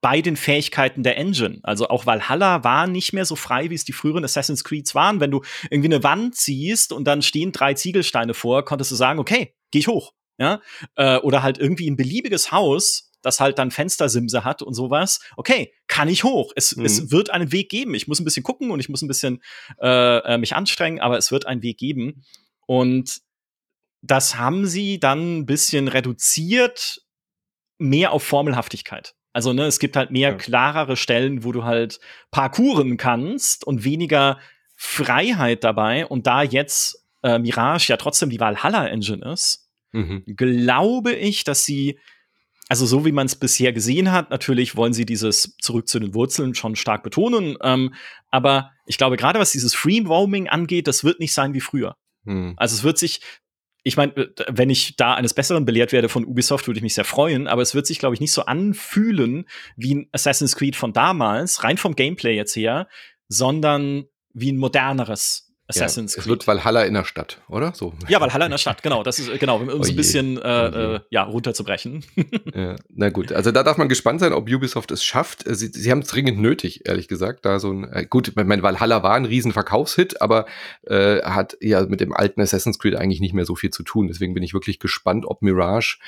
bei den Fähigkeiten der Engine. Also auch Valhalla war nicht mehr so frei, wie es die früheren Assassin's Creeds waren. Wenn du irgendwie eine Wand ziehst und dann stehen drei Ziegelsteine vor, konntest du sagen, okay, geh ich hoch. Ja? Äh, oder halt irgendwie ein beliebiges Haus das halt dann Fenstersimse hat und sowas. Okay, kann ich hoch. Es, mhm. es wird einen Weg geben. Ich muss ein bisschen gucken und ich muss ein bisschen äh, äh, mich anstrengen, aber es wird einen Weg geben. Und das haben sie dann ein bisschen reduziert, mehr auf Formelhaftigkeit. Also, ne, es gibt halt mehr ja. klarere Stellen, wo du halt parkouren kannst und weniger Freiheit dabei. Und da jetzt äh, Mirage ja trotzdem die Valhalla-Engine ist, mhm. glaube ich, dass sie also so wie man es bisher gesehen hat, natürlich wollen sie dieses zurück zu den Wurzeln schon stark betonen. Ähm, aber ich glaube, gerade was dieses Free Roaming angeht, das wird nicht sein wie früher. Hm. Also es wird sich, ich meine, äh, wenn ich da eines Besseren belehrt werde von Ubisoft, würde ich mich sehr freuen, aber es wird sich, glaube ich, nicht so anfühlen wie ein Assassin's Creed von damals, rein vom Gameplay jetzt her, sondern wie ein moderneres Assassin's ja, Creed. Es wird Valhalla in der Stadt, oder? So. Ja, Valhalla in der Stadt, genau. Das ist genau, um es ein bisschen äh, äh, ja, runterzubrechen. ja, na gut, also da darf man gespannt sein, ob Ubisoft es schafft. Sie, sie haben es dringend nötig, ehrlich gesagt. Da so ein äh, gut, mein Valhalla war ein riesen Verkaufshit, aber äh, hat ja mit dem alten Assassin's Creed eigentlich nicht mehr so viel zu tun. Deswegen bin ich wirklich gespannt, ob Mirage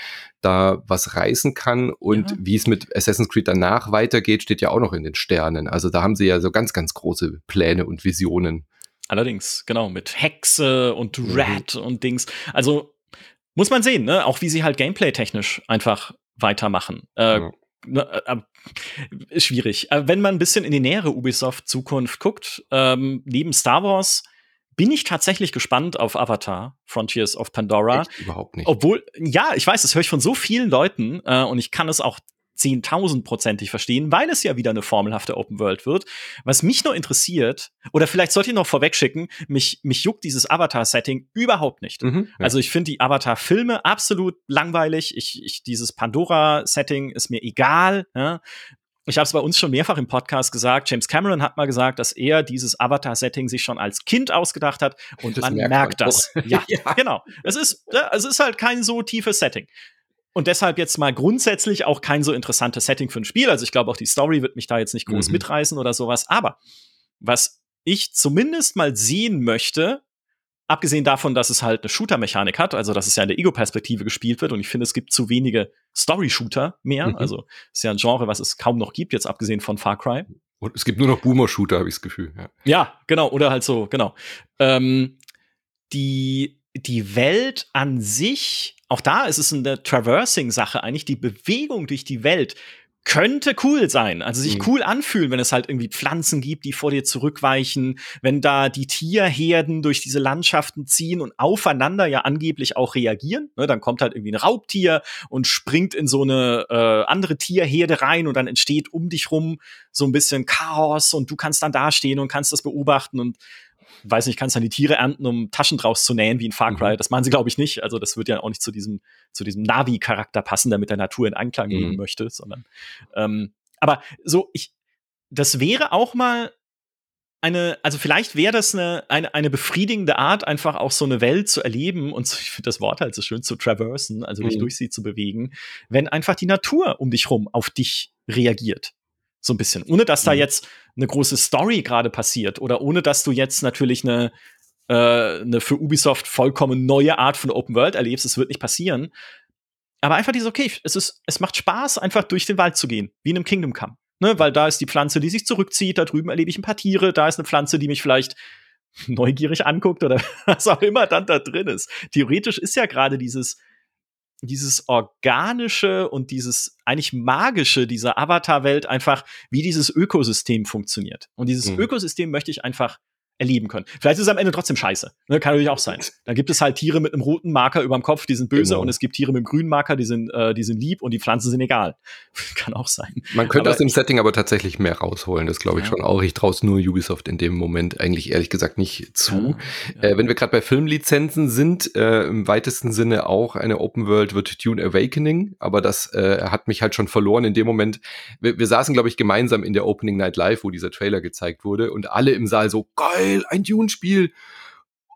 da was reißen kann und ja. wie es mit Assassin's Creed danach weitergeht, steht ja auch noch in den Sternen. Also da haben sie ja so ganz, ganz große Pläne und Visionen. Allerdings, genau, mit Hexe und mhm. Rat mhm. und Dings. Also muss man sehen, ne? Auch wie sie halt gameplay-technisch einfach weitermachen. Äh, ne, äh, ist schwierig. Äh, wenn man ein bisschen in die nähere Ubisoft-Zukunft guckt, ähm, neben Star Wars bin ich tatsächlich gespannt auf Avatar, Frontiers of Pandora. Echt? Überhaupt nicht. Obwohl, ja, ich weiß, das höre ich von so vielen Leuten äh, und ich kann es auch zehntausendprozentig verstehen, weil es ja wieder eine formelhafte Open World wird. Was mich nur interessiert, oder vielleicht sollte ich noch vorwegschicken, mich, mich juckt dieses Avatar-Setting überhaupt nicht. Mhm, ja. Also ich finde die Avatar-Filme absolut langweilig. Ich, ich, dieses Pandora-Setting ist mir egal. Ja? ich habe es bei uns schon mehrfach im Podcast gesagt, James Cameron hat mal gesagt, dass er dieses Avatar-Setting sich schon als Kind ausgedacht hat und das man merkt, merkt das. Ja, ja, genau. Es ist, es ist halt kein so tiefes Setting. Und deshalb jetzt mal grundsätzlich auch kein so interessantes Setting für ein Spiel. Also ich glaube auch die Story wird mich da jetzt nicht groß mhm. mitreißen oder sowas. Aber was ich zumindest mal sehen möchte, Abgesehen davon, dass es halt eine Shooter-Mechanik hat, also dass es ja in der Ego-Perspektive gespielt wird und ich finde, es gibt zu wenige Story-Shooter mehr. Mhm. Also ist ja ein Genre, was es kaum noch gibt, jetzt abgesehen von Far Cry. Und es gibt nur noch Boomer-Shooter, habe ich das Gefühl. Ja. ja, genau, oder halt so, genau. Ähm, die, die Welt an sich, auch da ist es eine Traversing-Sache eigentlich, die Bewegung durch die Welt könnte cool sein. Also sich mhm. cool anfühlen, wenn es halt irgendwie Pflanzen gibt, die vor dir zurückweichen, wenn da die Tierherden durch diese Landschaften ziehen und aufeinander ja angeblich auch reagieren. Ne, dann kommt halt irgendwie ein Raubtier und springt in so eine äh, andere Tierherde rein und dann entsteht um dich rum so ein bisschen Chaos und du kannst dann dastehen und kannst das beobachten und weiß nicht, kannst dann die Tiere ernten, um Taschen draus zu nähen, wie in Far Cry. Mhm. Das machen sie, glaube ich, nicht. Also das wird ja auch nicht zu diesem, zu diesem Navi-Charakter passen, der mit der Natur in Einklang gehen mhm. möchte, sondern ähm, aber so, ich, das wäre auch mal eine, also vielleicht wäre das eine, eine, eine befriedigende Art, einfach auch so eine Welt zu erleben und ich finde das Wort halt so schön zu traversen, also dich mhm. durch sie zu bewegen, wenn einfach die Natur um dich rum auf dich reagiert. So ein bisschen. Ohne dass da mhm. jetzt eine große Story gerade passiert oder ohne dass du jetzt natürlich eine, äh, eine für Ubisoft vollkommen neue Art von Open World erlebst. Es wird nicht passieren. Aber einfach dieses, okay, es, ist, es macht Spaß, einfach durch den Wald zu gehen, wie in einem Kingdom Come. Ne, weil da ist die Pflanze, die sich zurückzieht, da drüben erlebe ich ein paar Tiere, da ist eine Pflanze, die mich vielleicht neugierig anguckt oder was auch immer dann da drin ist. Theoretisch ist ja gerade dieses, dieses organische und dieses eigentlich magische dieser Avatar-Welt einfach, wie dieses Ökosystem funktioniert. Und dieses mhm. Ökosystem möchte ich einfach erleben können. Vielleicht ist es am Ende trotzdem scheiße. Ne, kann natürlich auch sein. Da gibt es halt Tiere mit einem roten Marker über dem Kopf, die sind böse, genau. und es gibt Tiere mit einem grünen Marker, die sind, äh, die sind lieb und die Pflanzen sind egal. kann auch sein. Man könnte aber aus dem Setting aber tatsächlich mehr rausholen. Das glaube ich ja. schon auch. Ich traue es nur Ubisoft in dem Moment eigentlich ehrlich gesagt nicht zu. Ja. Ja. Äh, wenn wir gerade bei Filmlizenzen sind, äh, im weitesten Sinne auch eine Open World wird Dune Awakening, aber das äh, hat mich halt schon verloren in dem Moment. Wir, wir saßen, glaube ich, gemeinsam in der Opening Night Live, wo dieser Trailer gezeigt wurde und alle im Saal so geil geil, ein Dune-Spiel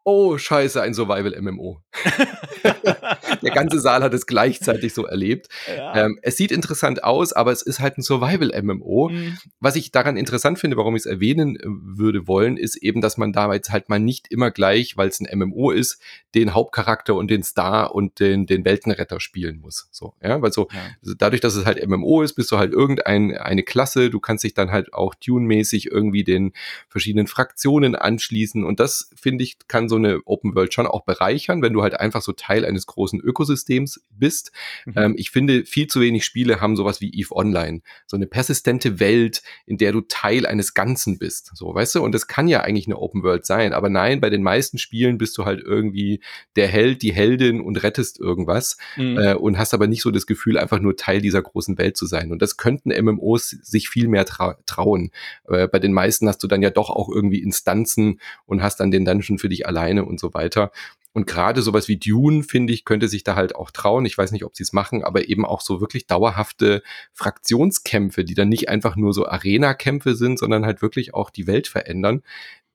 oh scheiße, ein Survival-MMO. der ganze Saal hat es gleichzeitig so erlebt. Ja. Ähm, es sieht interessant aus, aber es ist halt ein Survival-MMO. Mhm. Was ich daran interessant finde, warum ich es erwähnen äh, würde wollen, ist eben, dass man da jetzt halt mal nicht immer gleich, weil es ein MMO ist, den Hauptcharakter und den Star und den, den Weltenretter spielen muss. So, ja, weil so, ja. dadurch, dass es halt MMO ist, bist du halt irgendeine eine Klasse, du kannst dich dann halt auch tune-mäßig irgendwie den verschiedenen Fraktionen anschließen und das, finde ich, kann so eine Open World schon auch bereichern, wenn du halt einfach so Teil eines großen Ökosystems bist. Mhm. Ähm, ich finde, viel zu wenig Spiele haben sowas wie EVE Online. So eine persistente Welt, in der du Teil eines Ganzen bist. So, weißt du? Und das kann ja eigentlich eine Open World sein. Aber nein, bei den meisten Spielen bist du halt irgendwie der Held, die Heldin und rettest irgendwas mhm. äh, und hast aber nicht so das Gefühl, einfach nur Teil dieser großen Welt zu sein. Und das könnten MMOs sich viel mehr trau trauen. Äh, bei den meisten hast du dann ja doch auch irgendwie Instanzen und hast dann den Dungeon für dich allein alleine und so weiter. Und gerade sowas wie Dune, finde ich, könnte sich da halt auch trauen. Ich weiß nicht, ob sie es machen, aber eben auch so wirklich dauerhafte Fraktionskämpfe, die dann nicht einfach nur so Arena-Kämpfe sind, sondern halt wirklich auch die Welt verändern.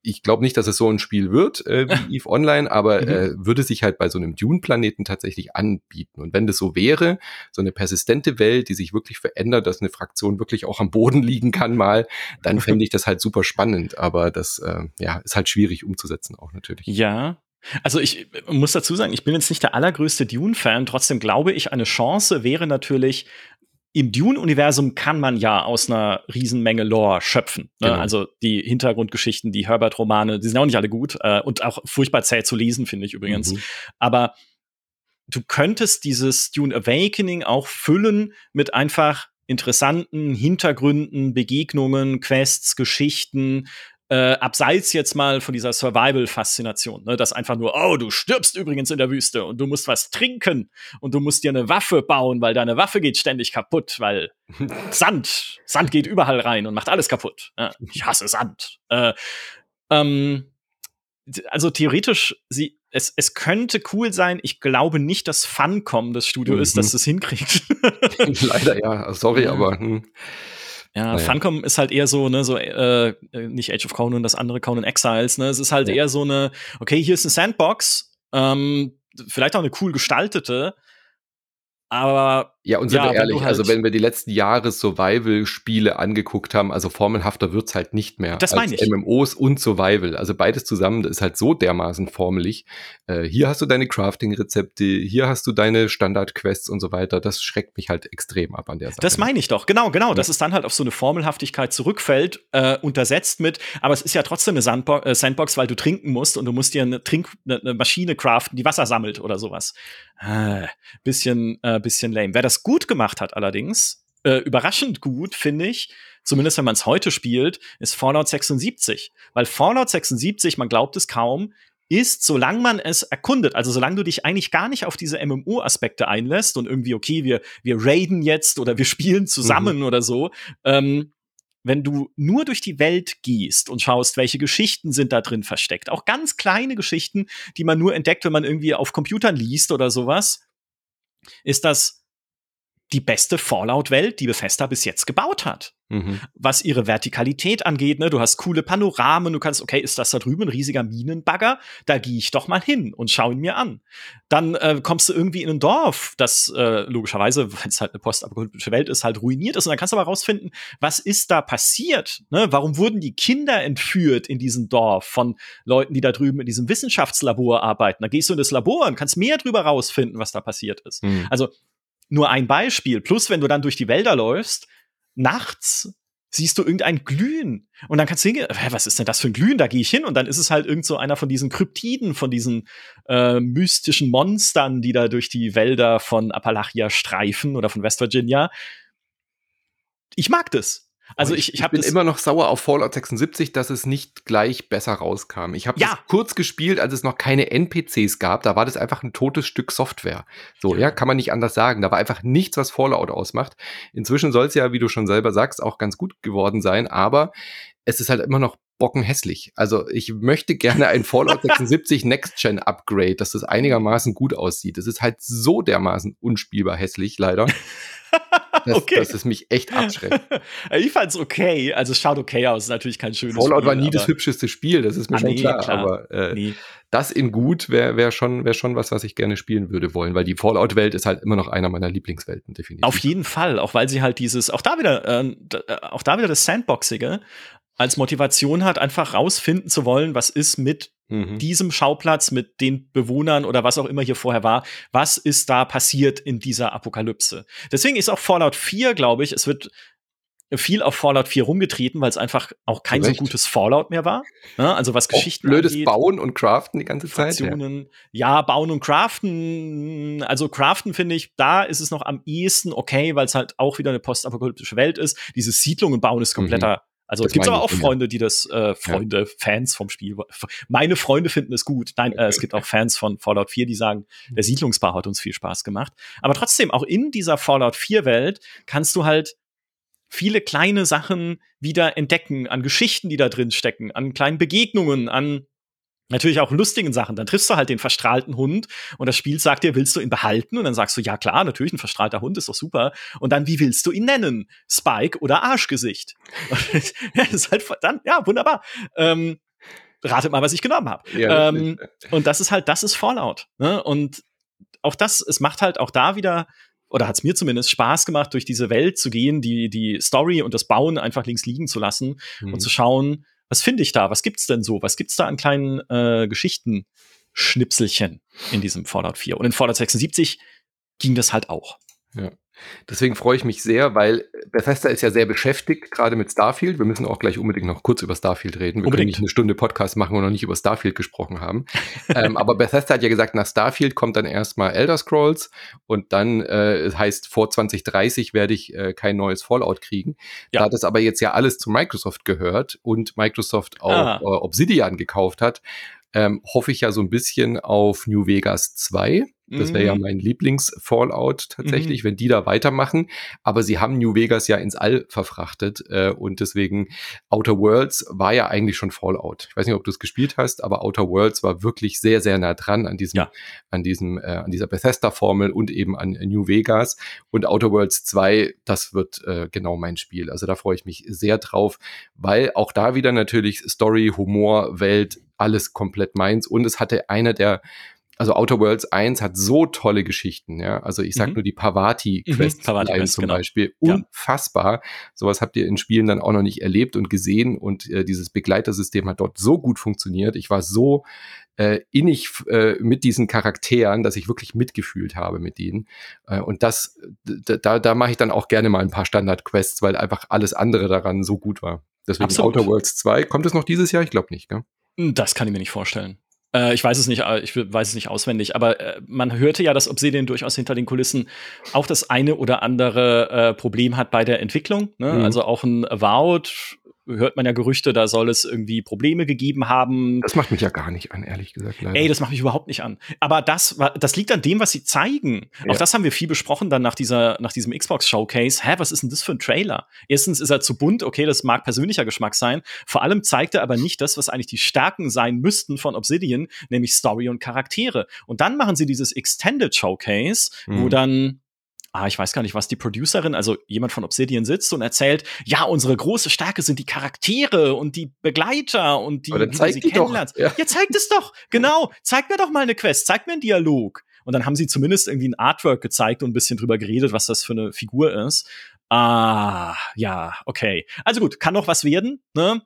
Ich glaube nicht, dass es so ein Spiel wird äh, wie EVE Online, aber mhm. äh, würde sich halt bei so einem Dune-Planeten tatsächlich anbieten. Und wenn das so wäre, so eine persistente Welt, die sich wirklich verändert, dass eine Fraktion wirklich auch am Boden liegen kann mal, dann fände ich das halt super spannend. Aber das äh, ja, ist halt schwierig umzusetzen auch natürlich. Ja, also ich muss dazu sagen, ich bin jetzt nicht der allergrößte Dune-Fan, trotzdem glaube ich, eine Chance wäre natürlich, im Dune-Universum kann man ja aus einer Riesenmenge Lore schöpfen. Ne? Genau. Also die Hintergrundgeschichten, die Herbert-Romane, die sind auch nicht alle gut äh, und auch furchtbar zäh zu lesen, finde ich übrigens. Mhm. Aber du könntest dieses Dune Awakening auch füllen mit einfach interessanten Hintergründen, Begegnungen, Quests, Geschichten, äh, abseits jetzt mal von dieser Survival-Faszination, ne, dass einfach nur, oh, du stirbst übrigens in der Wüste und du musst was trinken und du musst dir eine Waffe bauen, weil deine Waffe geht ständig kaputt, weil Sand, Sand geht überall rein und macht alles kaputt. Ja, ich hasse Sand. Äh, ähm, also theoretisch, sie, es, es könnte cool sein. Ich glaube nicht, dass Funcom das Studio mhm. ist, das es hinkriegt. Leider ja, sorry, aber. Hm. Ja, naja. Funcom ist halt eher so, ne, so, äh, nicht Age of Conan, das andere Conan Exiles, ne? Es ist halt ja. eher so eine, okay, hier ist eine Sandbox, ähm, vielleicht auch eine cool gestaltete, aber ja, und sind ja, wir ehrlich, halt also wenn wir die letzten Jahre Survival-Spiele angeguckt haben, also formelhafter wird's halt nicht mehr. Das meine ich. MMOs und Survival, also beides zusammen, das ist halt so dermaßen formelig. Äh, hier hast du deine Crafting-Rezepte, hier hast du deine Standard-Quests und so weiter. Das schreckt mich halt extrem ab an der Sache. Das meine ich doch, genau, genau, ja. dass es dann halt auf so eine Formelhaftigkeit zurückfällt, äh, untersetzt mit, aber es ist ja trotzdem eine Sandbo äh, Sandbox, weil du trinken musst und du musst dir eine, Trink eine, eine Maschine craften, die Wasser sammelt oder sowas. Äh, bisschen, äh, bisschen lame. Wer das das gut gemacht hat allerdings, äh, überraschend gut, finde ich, zumindest wenn man es heute spielt, ist Fallout 76. Weil Fallout 76, man glaubt es kaum, ist, solange man es erkundet, also solange du dich eigentlich gar nicht auf diese MMO-Aspekte einlässt und irgendwie, okay, wir, wir raiden jetzt oder wir spielen zusammen mhm. oder so, ähm, wenn du nur durch die Welt gehst und schaust, welche Geschichten sind da drin versteckt, auch ganz kleine Geschichten, die man nur entdeckt, wenn man irgendwie auf Computern liest oder sowas, ist das die beste Fallout-Welt, die Bethesda bis jetzt gebaut hat. Mhm. Was ihre Vertikalität angeht, ne, du hast coole Panoramen, du kannst, okay, ist das da drüben ein riesiger Minenbagger? Da gehe ich doch mal hin und schaue ihn mir an. Dann äh, kommst du irgendwie in ein Dorf, das äh, logischerweise, wenn es halt eine postapokalyptische Welt ist, halt ruiniert ist. Und dann kannst du aber rausfinden, was ist da passiert? Ne? Warum wurden die Kinder entführt in diesem Dorf von Leuten, die da drüben in diesem Wissenschaftslabor arbeiten? Da gehst du in das Labor und kannst mehr drüber rausfinden, was da passiert ist. Mhm. Also nur ein Beispiel. Plus, wenn du dann durch die Wälder läufst, nachts siehst du irgendein Glühen. Und dann kannst du hingehen, was ist denn das für ein Glühen? Da gehe ich hin und dann ist es halt irgend so einer von diesen Kryptiden, von diesen äh, mystischen Monstern, die da durch die Wälder von Appalachia streifen oder von West Virginia. Ich mag das. Also ich, ich, ich bin immer noch sauer auf Fallout 76, dass es nicht gleich besser rauskam. Ich habe ja. kurz gespielt, als es noch keine NPCs gab. Da war das einfach ein totes Stück Software. So, ja, kann man nicht anders sagen. Da war einfach nichts, was Fallout ausmacht. Inzwischen soll es ja, wie du schon selber sagst, auch ganz gut geworden sein. Aber es ist halt immer noch bockenhässlich. Also ich möchte gerne ein Fallout 76 Next Gen Upgrade, dass das einigermaßen gut aussieht. Das ist halt so dermaßen unspielbar hässlich, leider. dass, okay. dass es mich echt abschreckt. ich fand's okay. Also es schaut okay aus. Ist natürlich kein schönes Fallout Spiel, war nie das hübscheste Spiel, das ist mir ah, schon nee, klar, klar. Aber äh, nee. das in gut wäre wär schon, wär schon was, was ich gerne spielen würde wollen, weil die Fallout-Welt ist halt immer noch einer meiner Lieblingswelten, definitiv. Auf jeden Fall, auch weil sie halt dieses, auch da wieder, äh, auch da wieder das Sandboxige als Motivation hat, einfach rausfinden zu wollen, was ist mit mhm. diesem Schauplatz, mit den Bewohnern oder was auch immer hier vorher war, was ist da passiert in dieser Apokalypse. Deswegen ist auch Fallout 4, glaube ich, es wird viel auf Fallout 4 rumgetreten, weil es einfach auch kein Recht. so gutes Fallout mehr war. Ja, ne? also was Geschichten blödes angeht, Bauen und Craften die ganze Zeit. Ja. ja, Bauen und Craften. Also Craften finde ich, da ist es noch am ehesten okay, weil es halt auch wieder eine postapokalyptische Welt ist. Diese Siedlungen bauen ist kompletter mhm. Also das es gibt aber auch Freunde, die das, äh, Freunde, ja. Fans vom Spiel. Meine Freunde finden es gut. Nein, äh, es gibt auch Fans von Fallout 4, die sagen, der Siedlungsbau hat uns viel Spaß gemacht. Aber trotzdem, auch in dieser Fallout 4 Welt kannst du halt viele kleine Sachen wieder entdecken, an Geschichten, die da drin stecken, an kleinen Begegnungen, an Natürlich auch lustigen Sachen. Dann triffst du halt den verstrahlten Hund und das Spiel sagt dir, willst du ihn behalten? Und dann sagst du, ja klar, natürlich, ein verstrahlter Hund ist doch super. Und dann, wie willst du ihn nennen? Spike oder Arschgesicht? das ist halt verdammt, ja, wunderbar. Ähm, ratet mal, was ich genommen habe. Ja, ähm, und das ist halt, das ist Fallout. Ne? Und auch das, es macht halt auch da wieder oder hat es mir zumindest Spaß gemacht, durch diese Welt zu gehen, die, die Story und das Bauen einfach links liegen zu lassen mhm. und zu schauen, was finde ich da? Was gibt's denn so? Was gibt's da an kleinen äh, Geschichten-Schnipselchen in diesem Fallout 4? Und in Fallout 76 ging das halt auch. Ja. Deswegen freue ich mich sehr, weil Bethesda ist ja sehr beschäftigt, gerade mit Starfield. Wir müssen auch gleich unbedingt noch kurz über Starfield reden. Wir unbedingt. können nicht eine Stunde Podcast machen und noch nicht über Starfield gesprochen haben. ähm, aber Bethesda hat ja gesagt, nach Starfield kommt dann erstmal Elder Scrolls und dann äh, heißt, vor 2030 werde ich äh, kein neues Fallout kriegen. Ja. Da das aber jetzt ja alles zu Microsoft gehört und Microsoft auch ah. äh, Obsidian gekauft hat, ähm, hoffe ich ja so ein bisschen auf New Vegas 2. Das wäre ja mhm. mein Lieblings-Fallout tatsächlich, mhm. wenn die da weitermachen. Aber sie haben New Vegas ja ins All verfrachtet äh, und deswegen Outer Worlds war ja eigentlich schon Fallout. Ich weiß nicht, ob du es gespielt hast, aber Outer Worlds war wirklich sehr, sehr nah dran an diesem, ja. an diesem, äh, an dieser Bethesda-Formel und eben an New Vegas. Und Outer Worlds 2, das wird äh, genau mein Spiel. Also da freue ich mich sehr drauf, weil auch da wieder natürlich Story, Humor, Welt, alles komplett meins. Und es hatte einer der also Outer Worlds 1 hat so tolle Geschichten, ja. Also ich sag mhm. nur die Pavati-Quest mhm, Pavati zum genau. Beispiel. Unfassbar. Ja. Sowas habt ihr in Spielen dann auch noch nicht erlebt und gesehen und äh, dieses Begleitersystem hat dort so gut funktioniert. Ich war so äh, innig äh, mit diesen Charakteren, dass ich wirklich mitgefühlt habe mit ihnen. Äh, und das, da, da mache ich dann auch gerne mal ein paar Standard-Quests, weil einfach alles andere daran so gut war. Deswegen Absolut. Outer Worlds 2. Kommt es noch dieses Jahr? Ich glaube nicht, gell? Das kann ich mir nicht vorstellen. Äh, ich weiß es nicht, äh, ich weiß es nicht auswendig, aber äh, man hörte ja, dass Obsidian durchaus hinter den Kulissen auch das eine oder andere äh, Problem hat bei der Entwicklung. Ne? Mhm. Also auch ein Avowed hört man ja Gerüchte, da soll es irgendwie Probleme gegeben haben. Das macht mich ja gar nicht an, ehrlich gesagt. Leider. Ey, das macht mich überhaupt nicht an. Aber das, das liegt an dem, was sie zeigen. Ja. Auch das haben wir viel besprochen dann nach dieser, nach diesem Xbox Showcase. Hä, was ist denn das für ein Trailer? Erstens ist er zu bunt, okay, das mag persönlicher Geschmack sein. Vor allem zeigt er aber nicht das, was eigentlich die Stärken sein müssten von Obsidian, nämlich Story und Charaktere. Und dann machen sie dieses Extended Showcase, mhm. wo dann ah, ich weiß gar nicht, was die Producerin, also jemand von Obsidian sitzt und erzählt, ja, unsere große Stärke sind die Charaktere und die Begleiter und die, wie du sie kennenlernst. Ja. ja, zeigt es doch, genau. Zeig mir doch mal eine Quest, zeig mir einen Dialog. Und dann haben sie zumindest irgendwie ein Artwork gezeigt und ein bisschen drüber geredet, was das für eine Figur ist. Ah, ja, okay. Also gut, kann noch was werden, ne?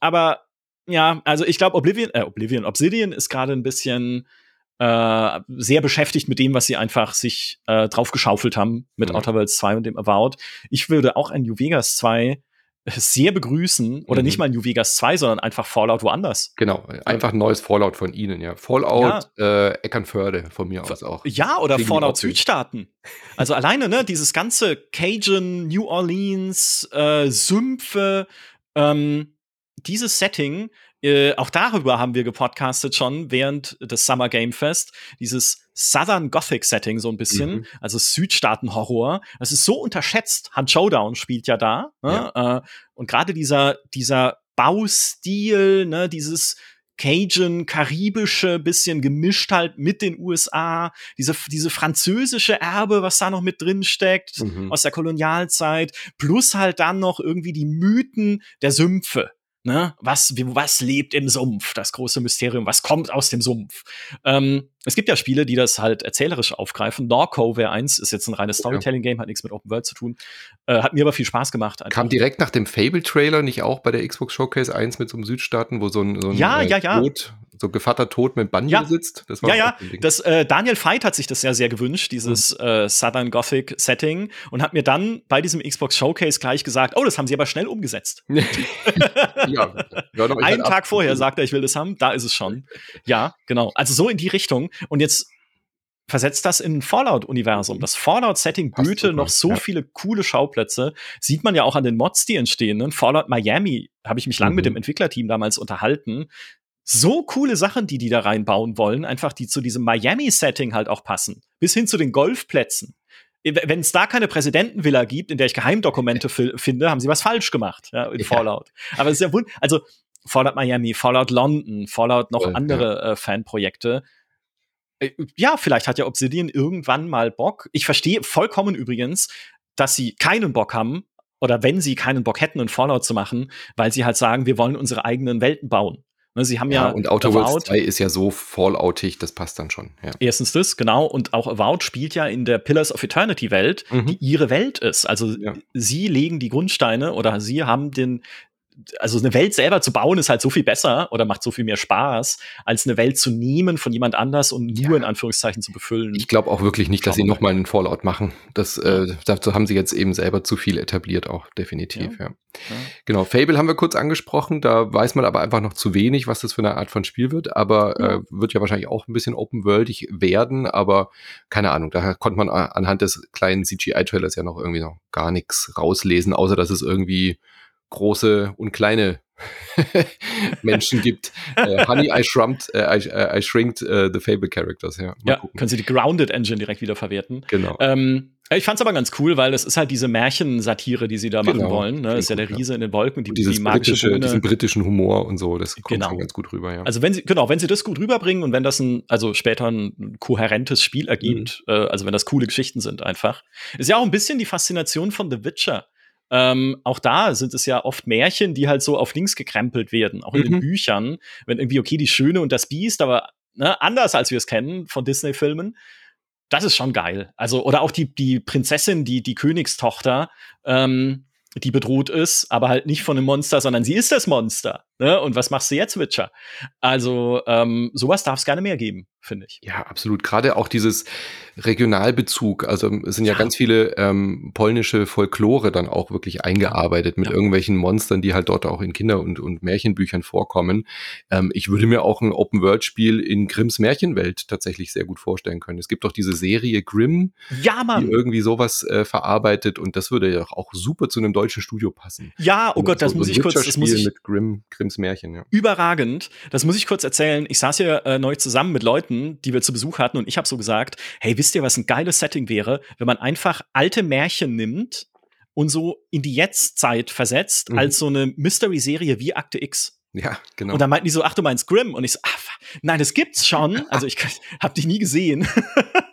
Aber ja, also ich glaube, Oblivion, äh, Oblivion, Obsidian ist gerade ein bisschen äh, sehr beschäftigt mit dem, was sie einfach sich äh, drauf geschaufelt haben mit mhm. Outer Worlds 2 und dem Avowed. Ich würde auch ein New Vegas 2 sehr begrüßen oder mhm. nicht mal New Vegas 2, sondern einfach Fallout woanders. Genau, einfach ein neues Fallout von Ihnen, ja. Fallout ja. Äh, Eckernförde von mir aus auch. Ja, oder Kriegen Fallout Südstaaten. Also alleine, ne, dieses ganze Cajun, New Orleans, äh, Sümpfe, ähm, dieses Setting äh, auch darüber haben wir gepodcastet schon während des Summer Game Fest. Dieses Southern Gothic Setting so ein bisschen, mhm. also Südstaaten-Horror. Das ist so unterschätzt. Hunt Showdown spielt ja da. Ne? Ja. Äh, und gerade dieser, dieser Baustil, ne, dieses Cajun, karibische, bisschen gemischt halt mit den USA, diese, diese französische Erbe, was da noch mit drin steckt, mhm. aus der Kolonialzeit, plus halt dann noch irgendwie die Mythen der Sümpfe. Ne? Was, was lebt im Sumpf? Das große Mysterium. Was kommt aus dem Sumpf? Ähm, es gibt ja Spiele, die das halt erzählerisch aufgreifen. Norco wäre eins, ist jetzt ein reines Storytelling-Game, hat nichts mit Open World zu tun. Äh, hat mir aber viel Spaß gemacht. Einfach. Kam direkt nach dem Fable-Trailer nicht auch bei der Xbox Showcase 1 mit so einem Südstaaten, wo so ein, so ein ja, äh, ja, ja. Tod, so Gevatter Tod mit Banjo ja. sitzt? Das war ja, ja. Das, äh, Daniel Veit hat sich das ja sehr gewünscht, dieses mhm. äh, Southern Gothic Setting, und hat mir dann bei diesem Xbox Showcase gleich gesagt, oh, das haben sie aber schnell umgesetzt. ja, Einen Tag vorher sagt er, ich will das haben, da ist es schon. Ja, genau. Also so in die Richtung. Und jetzt versetzt das in ein Fallout-Universum. Das Fallout-Setting böte noch so ja. viele coole Schauplätze. Sieht man ja auch an den Mods, die entstehen. Ne? Fallout Miami habe ich mich lang mhm. mit dem Entwicklerteam damals unterhalten. So coole Sachen, die die da reinbauen wollen, einfach die zu diesem Miami-Setting halt auch passen. Bis hin zu den Golfplätzen. Wenn es da keine Präsidentenvilla gibt, in der ich Geheimdokumente finde, haben sie was falsch gemacht ja, in ja. Fallout. Aber es ist ja wund also Fallout Miami, Fallout London, Fallout noch oh, andere ja. äh, Fanprojekte. Äh, ja, vielleicht hat ja Obsidian irgendwann mal Bock. Ich verstehe vollkommen übrigens, dass sie keinen Bock haben, oder wenn sie keinen Bock hätten, einen Fallout zu machen, weil sie halt sagen, wir wollen unsere eigenen Welten bauen. Ne, sie haben ja, ja und Outer Worlds 2 ist ja so falloutig, das passt dann schon. Ja. Erstens das, genau. Und auch Avowed spielt ja in der Pillars of Eternity Welt, mhm. die ihre Welt ist. Also ja. sie legen die Grundsteine oder sie haben den, also eine Welt selber zu bauen ist halt so viel besser oder macht so viel mehr Spaß, als eine Welt zu nehmen von jemand anders und nur ja. in Anführungszeichen zu befüllen. Ich glaube auch wirklich nicht, dass sie nochmal einen Fallout machen. Das, äh, dazu haben sie jetzt eben selber zu viel etabliert, auch definitiv, ja. ja. ja. Genau, Fable haben wir kurz angesprochen, da weiß man aber einfach noch zu wenig, was das für eine Art von Spiel wird, aber äh, wird ja wahrscheinlich auch ein bisschen open-worldig werden, aber keine Ahnung, da konnte man anhand des kleinen CGI-Trailers ja noch irgendwie noch gar nichts rauslesen, außer dass es irgendwie große und kleine Menschen gibt. Äh, Honey, I shrumped, äh, I, äh, I shrinked uh, the Fable Characters, ja. Mal ja, gucken. können Sie die Grounded Engine direkt wieder verwerten. Genau. Ähm, ich fand's aber ganz cool, weil das ist halt diese Märchensatire, die sie da genau. machen wollen. Ne? Das ist ja der Riese ja. in den Wolken, die, die magische britische, diesen britischen Humor und so, das kommt genau. schon ganz gut rüber, ja. Also wenn sie, genau, wenn sie das gut rüberbringen und wenn das ein, also später ein kohärentes Spiel ergibt, mhm. äh, also wenn das coole Geschichten sind einfach. Ist ja auch ein bisschen die Faszination von The Witcher. Ähm, auch da sind es ja oft Märchen, die halt so auf links gekrempelt werden, auch in mhm. den Büchern. Wenn irgendwie, okay, die Schöne und das Biest, aber ne, anders als wir es kennen von Disney-Filmen. Das ist schon geil. Also, oder auch die, die Prinzessin, die, die Königstochter, ähm, die bedroht ist, aber halt nicht von einem Monster, sondern sie ist das Monster. Ne? Und was machst du jetzt, Witcher? Also, ähm, sowas darf es gerne mehr geben finde ich. Ja, absolut. Gerade auch dieses Regionalbezug. Also es sind ja, ja. ganz viele ähm, polnische Folklore dann auch wirklich eingearbeitet mit ja. irgendwelchen Monstern, die halt dort auch in Kinder- und, und Märchenbüchern vorkommen. Ähm, ich würde mir auch ein Open-World-Spiel in Grimms Märchenwelt tatsächlich sehr gut vorstellen können. Es gibt doch diese Serie Grimm, ja, Mann. die irgendwie sowas äh, verarbeitet und das würde ja auch super zu einem deutschen Studio passen. Ja, oh Gott, das so, muss so ich kurz, das muss ich mit Grimm, Grimms Märchen, ja. Überragend. Das muss ich kurz erzählen. Ich saß hier äh, neu zusammen mit Leuten, Leuten, die wir zu Besuch hatten, und ich habe so gesagt, hey, wisst ihr, was ein geiles Setting wäre, wenn man einfach alte Märchen nimmt und so in die Jetztzeit versetzt, mhm. als so eine Mystery-Serie wie Akte X. Ja, genau. Und dann meinten die so, ach, du meinst Grimm? Und ich so, ach, nein, das gibt's schon. Also ich hab dich nie gesehen.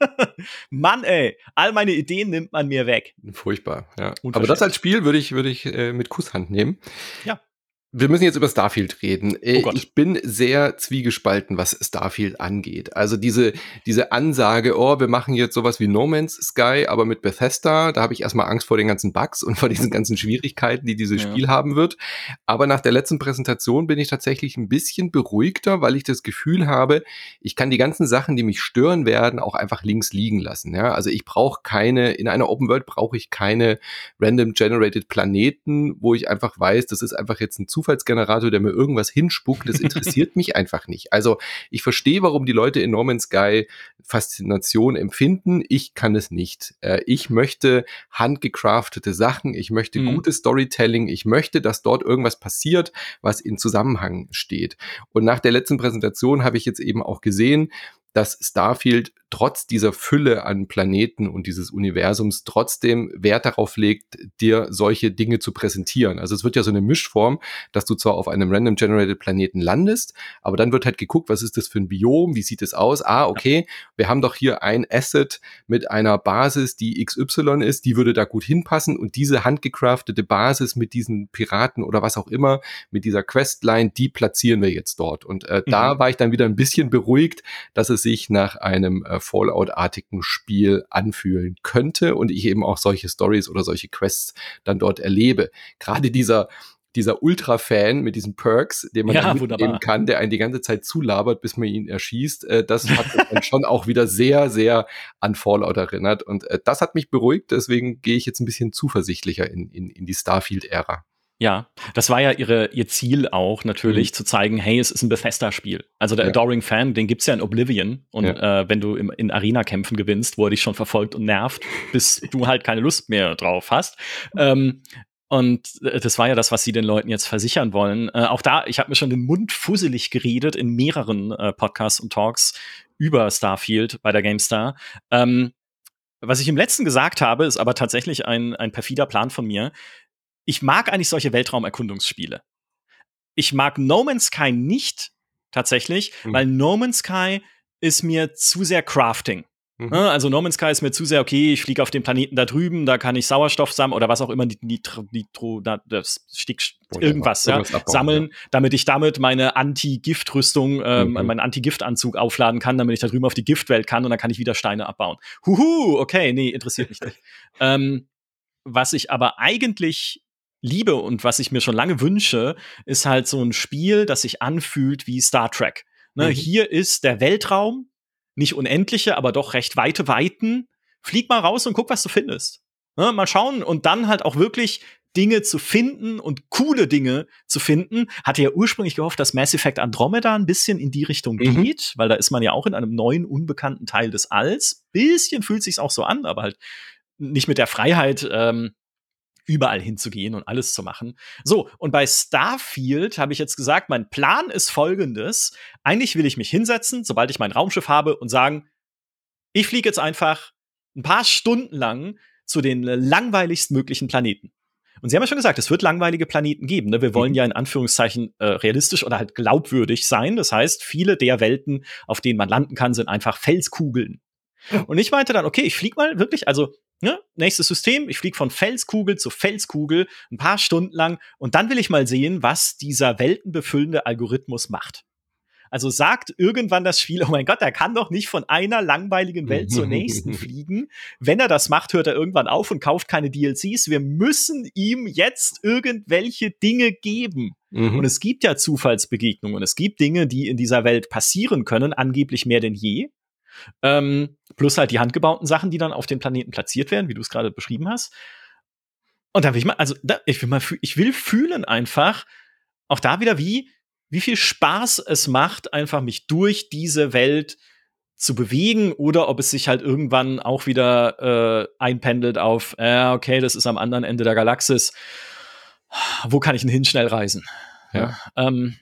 Mann, ey, all meine Ideen nimmt man mir weg. Furchtbar, ja. Aber das als Spiel würde ich, würde ich äh, mit Kusshand nehmen. Ja. Wir müssen jetzt über Starfield reden. Äh, oh ich bin sehr zwiegespalten, was Starfield angeht. Also diese, diese Ansage, oh, wir machen jetzt sowas wie No Man's Sky, aber mit Bethesda, da habe ich erstmal Angst vor den ganzen Bugs und vor diesen ganzen Schwierigkeiten, die dieses ja. Spiel haben wird. Aber nach der letzten Präsentation bin ich tatsächlich ein bisschen beruhigter, weil ich das Gefühl habe, ich kann die ganzen Sachen, die mich stören werden, auch einfach links liegen lassen. Ja? Also ich brauche keine, in einer Open World brauche ich keine random generated Planeten, wo ich einfach weiß, das ist einfach jetzt ein Zufallsgenerator, der mir irgendwas hinspuckt, das interessiert mich einfach nicht. Also ich verstehe, warum die Leute in Norman Sky Faszination empfinden. Ich kann es nicht. Äh, ich möchte handgecraftete Sachen, ich möchte mhm. gutes Storytelling, ich möchte, dass dort irgendwas passiert, was in Zusammenhang steht. Und nach der letzten Präsentation habe ich jetzt eben auch gesehen, dass Starfield trotz dieser Fülle an Planeten und dieses Universums trotzdem Wert darauf legt, dir solche Dinge zu präsentieren. Also es wird ja so eine Mischform, dass du zwar auf einem random generated Planeten landest, aber dann wird halt geguckt, was ist das für ein Biom, wie sieht es aus? Ah, okay, wir haben doch hier ein Asset mit einer Basis, die XY ist, die würde da gut hinpassen und diese handgecraftete Basis mit diesen Piraten oder was auch immer, mit dieser Questline, die platzieren wir jetzt dort. Und äh, mhm. da war ich dann wieder ein bisschen beruhigt, dass es sich nach einem äh, Fallout-artigen Spiel anfühlen könnte und ich eben auch solche Stories oder solche Quests dann dort erlebe. Gerade dieser dieser Ultra-Fan mit diesen Perks, den man ja, mitnehmen kann, der einen die ganze Zeit zulabert, bis man ihn erschießt, äh, das hat dann schon auch wieder sehr, sehr an Fallout erinnert. Und äh, das hat mich beruhigt, deswegen gehe ich jetzt ein bisschen zuversichtlicher in, in, in die Starfield-Ära. Ja, das war ja ihre, ihr Ziel auch natürlich, mhm. zu zeigen, hey, es ist ein Bethesda-Spiel. Also der ja. Adoring Fan, den gibt's ja in Oblivion. Und ja. äh, wenn du im, in Arena-Kämpfen gewinnst, wo er dich schon verfolgt und nervt, bis du halt keine Lust mehr drauf hast. Ähm, und äh, das war ja das, was sie den Leuten jetzt versichern wollen. Äh, auch da, ich habe mir schon den Mund fusselig geredet in mehreren äh, Podcasts und Talks über Starfield bei der GameStar. Ähm, was ich im letzten gesagt habe, ist aber tatsächlich ein, ein perfider Plan von mir ich mag eigentlich solche Weltraumerkundungsspiele. Ich mag No Man's Sky nicht tatsächlich, mhm. weil No Man's Sky ist mir zu sehr Crafting. Mhm. Ne, also No Man's Sky ist mir zu sehr, okay, ich fliege auf dem Planeten da drüben, da kann ich Sauerstoff sammeln oder was auch immer, Nitro, Nitro das Stick, irgendwas, ja, abbauen, sammeln, ja. damit ich damit meine Anti-Gift-Rüstung, ähm, mhm. meinen Anti-Gift-Anzug aufladen kann, damit ich da drüben auf die Giftwelt kann und dann kann ich wieder Steine abbauen. Huhu, okay, nee, interessiert mich nicht. ähm, was ich aber eigentlich liebe und was ich mir schon lange wünsche, ist halt so ein Spiel, das sich anfühlt wie Star Trek. Ne, mhm. Hier ist der Weltraum, nicht unendliche, aber doch recht weite Weiten. Flieg mal raus und guck, was du findest. Ne, mal schauen und dann halt auch wirklich Dinge zu finden und coole Dinge zu finden. Hatte ja ursprünglich gehofft, dass Mass Effect Andromeda ein bisschen in die Richtung mhm. geht, weil da ist man ja auch in einem neuen, unbekannten Teil des Alls. Bisschen fühlt sich's auch so an, aber halt nicht mit der Freiheit, ähm, überall hinzugehen und alles zu machen. So, und bei Starfield habe ich jetzt gesagt, mein Plan ist folgendes. Eigentlich will ich mich hinsetzen, sobald ich mein Raumschiff habe und sagen, ich fliege jetzt einfach ein paar Stunden lang zu den langweiligst möglichen Planeten. Und Sie haben ja schon gesagt, es wird langweilige Planeten geben. Ne? Wir wollen mhm. ja in Anführungszeichen äh, realistisch oder halt glaubwürdig sein. Das heißt, viele der Welten, auf denen man landen kann, sind einfach Felskugeln. Und ich meinte dann, okay, ich flieg mal wirklich, also ne, nächstes System, ich fliege von Felskugel zu Felskugel ein paar Stunden lang und dann will ich mal sehen, was dieser weltenbefüllende Algorithmus macht. Also sagt irgendwann das Spiel, oh mein Gott, er kann doch nicht von einer langweiligen Welt zur nächsten fliegen. Wenn er das macht, hört er irgendwann auf und kauft keine DLCs. Wir müssen ihm jetzt irgendwelche Dinge geben. Mhm. Und es gibt ja Zufallsbegegnungen. Es gibt Dinge, die in dieser Welt passieren können, angeblich mehr denn je. Ähm, plus halt die handgebauten Sachen, die dann auf den Planeten platziert werden, wie du es gerade beschrieben hast. Und da will ich mal, also da, ich will mal, ich will fühlen einfach, auch da wieder wie, wie viel Spaß es macht, einfach mich durch diese Welt zu bewegen oder ob es sich halt irgendwann auch wieder äh, einpendelt auf, äh, okay, das ist am anderen Ende der Galaxis. Wo kann ich denn hin schnell reisen? Ja. Ähm,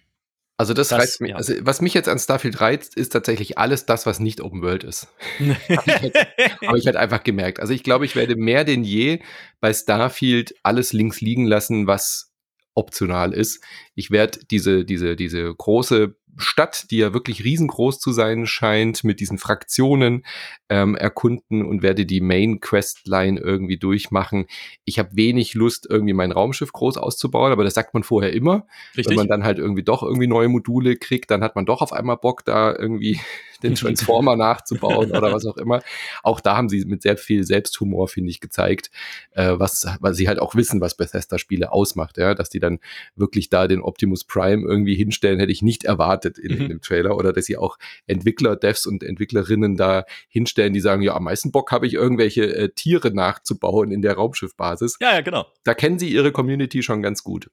also das, das reizt mich. Ja. Also was mich jetzt an Starfield reizt, ist tatsächlich alles das, was nicht Open World ist. Habe ich, halt, ich halt einfach gemerkt. Also ich glaube, ich werde mehr denn je bei Starfield alles links liegen lassen, was optional ist. Ich werde diese, diese, diese große Stadt, die ja wirklich riesengroß zu sein scheint, mit diesen Fraktionen ähm, erkunden und werde die Main Questline irgendwie durchmachen. Ich habe wenig Lust, irgendwie mein Raumschiff groß auszubauen, aber das sagt man vorher immer. Richtig. Wenn man dann halt irgendwie doch irgendwie neue Module kriegt, dann hat man doch auf einmal Bock, da irgendwie den Transformer nachzubauen oder was auch immer. Auch da haben sie mit sehr viel Selbsthumor, finde ich, gezeigt, äh, was, weil sie halt auch wissen, was Bethesda-Spiele ausmacht, ja, dass die dann wirklich da den Optimus Prime irgendwie hinstellen, hätte ich nicht erwartet in, mhm. in dem Trailer oder dass sie auch Entwickler, Devs und Entwicklerinnen da hinstellen, die sagen, ja, am meisten Bock habe ich irgendwelche äh, Tiere nachzubauen in der Raumschiffbasis. Ja, ja, genau. Da kennen sie ihre Community schon ganz gut.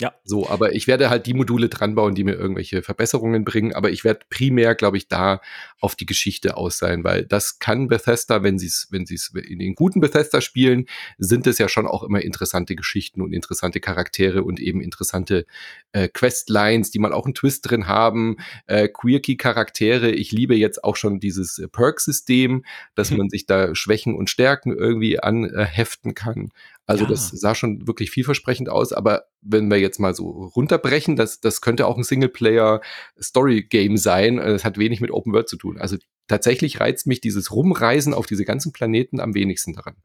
Ja. So, aber ich werde halt die Module dran bauen, die mir irgendwelche Verbesserungen bringen, aber ich werde primär, glaube ich, da auf die Geschichte aus sein, weil das kann Bethesda, wenn sie es, wenn sie es in den guten Bethesda spielen, sind es ja schon auch immer interessante Geschichten und interessante Charaktere und eben interessante äh, Questlines, die mal auch einen Twist drin haben, äh, Quirky-Charaktere. Ich liebe jetzt auch schon dieses äh, Perk-System, dass mhm. man sich da Schwächen und Stärken irgendwie anheften kann. Also ja. das sah schon wirklich vielversprechend aus, aber wenn wir jetzt mal so runterbrechen, das, das könnte auch ein Singleplayer-Story-Game sein. Es hat wenig mit Open World zu tun. Also tatsächlich reizt mich dieses Rumreisen auf diese ganzen Planeten am wenigsten daran.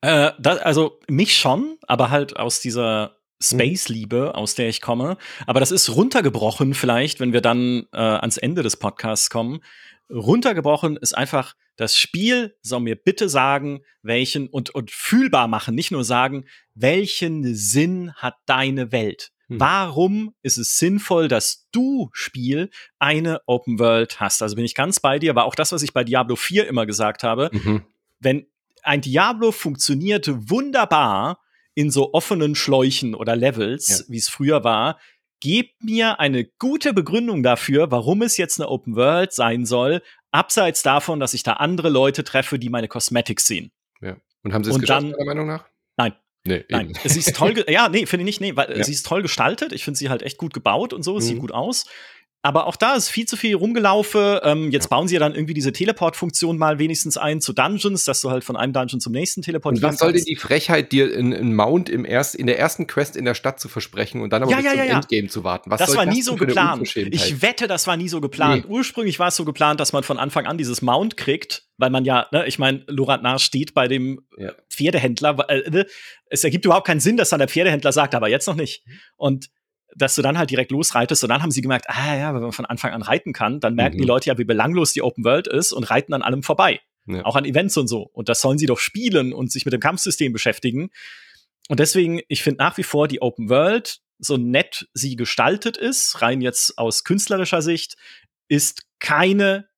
Äh, das, also mich schon, aber halt aus dieser Space-Liebe, aus der ich komme. Aber das ist runtergebrochen vielleicht, wenn wir dann äh, ans Ende des Podcasts kommen. Runtergebrochen ist einfach das Spiel soll mir bitte sagen, welchen und, und fühlbar machen, nicht nur sagen, welchen Sinn hat deine Welt? Hm. Warum ist es sinnvoll, dass du Spiel eine Open World hast? Also bin ich ganz bei dir, aber auch das, was ich bei Diablo 4 immer gesagt habe, mhm. wenn ein Diablo funktioniert wunderbar in so offenen Schläuchen oder Levels, ja. wie es früher war, gebt mir eine gute Begründung dafür, warum es jetzt eine Open World sein soll, abseits davon, dass ich da andere Leute treffe, die meine Cosmetics sehen. Ja. Und haben sie es geschafft, deiner Meinung nach? Nein. Nee, Nein, sie ist toll, ja, nee, finde ich nicht, nee, weil ja. sie ist toll gestaltet. Ich finde sie halt echt gut gebaut und so, mhm. sieht gut aus. Aber auch da ist viel zu viel rumgelaufen. Ähm, jetzt bauen sie ja dann irgendwie diese Teleport-Funktion mal wenigstens ein zu Dungeons, dass du halt von einem Dungeon zum nächsten teleportieren kannst. Und was soll denn die Frechheit, dir einen Mount im erst, in der ersten Quest in der Stadt zu versprechen und dann aber ja, ja, zum ja, Endgame zu warten? Was das war nie so geplant. Ich wette, das war nie so geplant. Nee. Ursprünglich war es so geplant, dass man von Anfang an dieses Mount kriegt, weil man ja, ne, ich meine, Lorand Nahr steht bei dem ja. Pferdehändler. Äh, ne, es ergibt überhaupt keinen Sinn, dass dann der Pferdehändler sagt, aber jetzt noch nicht. Und dass du dann halt direkt losreitest und dann haben sie gemerkt, ah ja, wenn man von Anfang an reiten kann, dann merken mhm. die Leute ja, wie belanglos die Open World ist und reiten an allem vorbei. Ja. Auch an Events und so. Und das sollen sie doch spielen und sich mit dem Kampfsystem beschäftigen. und deswegen, ich finde nach wie vor die Open World, so nett sie gestaltet ist, rein jetzt aus künstlerischer Sicht, ist keine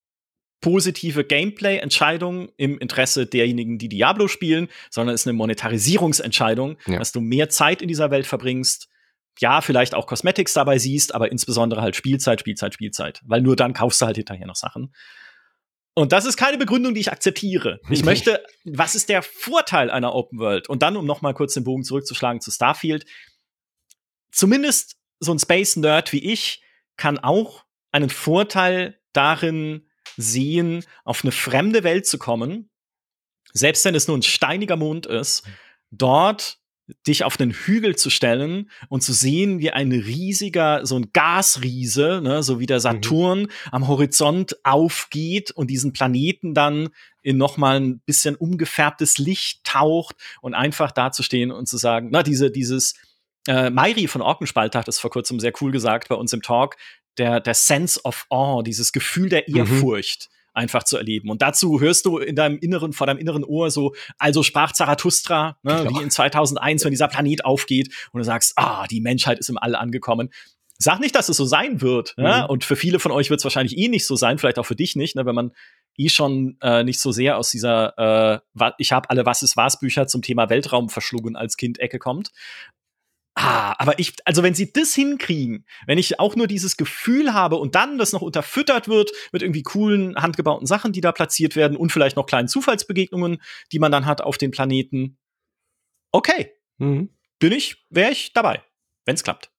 positive Gameplay-Entscheidung im Interesse derjenigen, die Diablo spielen, sondern ist eine Monetarisierungsentscheidung, ja. dass du mehr Zeit in dieser Welt verbringst. Ja, vielleicht auch Cosmetics dabei siehst, aber insbesondere halt Spielzeit, Spielzeit, Spielzeit. Weil nur dann kaufst du halt hinterher noch Sachen. Und das ist keine Begründung, die ich akzeptiere. Ich möchte, was ist der Vorteil einer Open World? Und dann, um noch mal kurz den Bogen zurückzuschlagen zu Starfield, zumindest so ein Space Nerd wie ich kann auch einen Vorteil darin sehen, auf eine fremde Welt zu kommen, selbst wenn es nur ein steiniger Mond ist, dort dich auf den Hügel zu stellen und zu sehen, wie ein riesiger, so ein Gasriese, ne, so wie der mhm. Saturn mhm. am Horizont aufgeht und diesen Planeten dann in noch mal ein bisschen umgefärbtes Licht taucht und einfach dazustehen und zu sagen, na, diese, dieses, äh, Mairi von Orkenspalt hat das vor kurzem sehr cool gesagt bei uns im Talk, der, der Sense of Awe, dieses Gefühl der mhm. Ehrfurcht. Mhm einfach zu erleben. Und dazu hörst du in deinem inneren, vor deinem inneren Ohr so, also sprach Zarathustra, ne, wie in 2001, wenn dieser Planet aufgeht und du sagst, ah, die Menschheit ist im All angekommen. Sag nicht, dass es so sein wird. Mhm. Ja? Und für viele von euch wird es wahrscheinlich eh nicht so sein, vielleicht auch für dich nicht, ne, wenn man eh schon äh, nicht so sehr aus dieser äh, Ich habe alle Was ist was Bücher zum Thema Weltraum verschlungen als Kind Ecke kommt. Ah, aber ich, also wenn sie das hinkriegen, wenn ich auch nur dieses Gefühl habe und dann das noch unterfüttert wird mit irgendwie coolen, handgebauten Sachen, die da platziert werden und vielleicht noch kleinen Zufallsbegegnungen, die man dann hat auf den Planeten. Okay. Mhm. Bin ich, wäre ich dabei, wenn es klappt.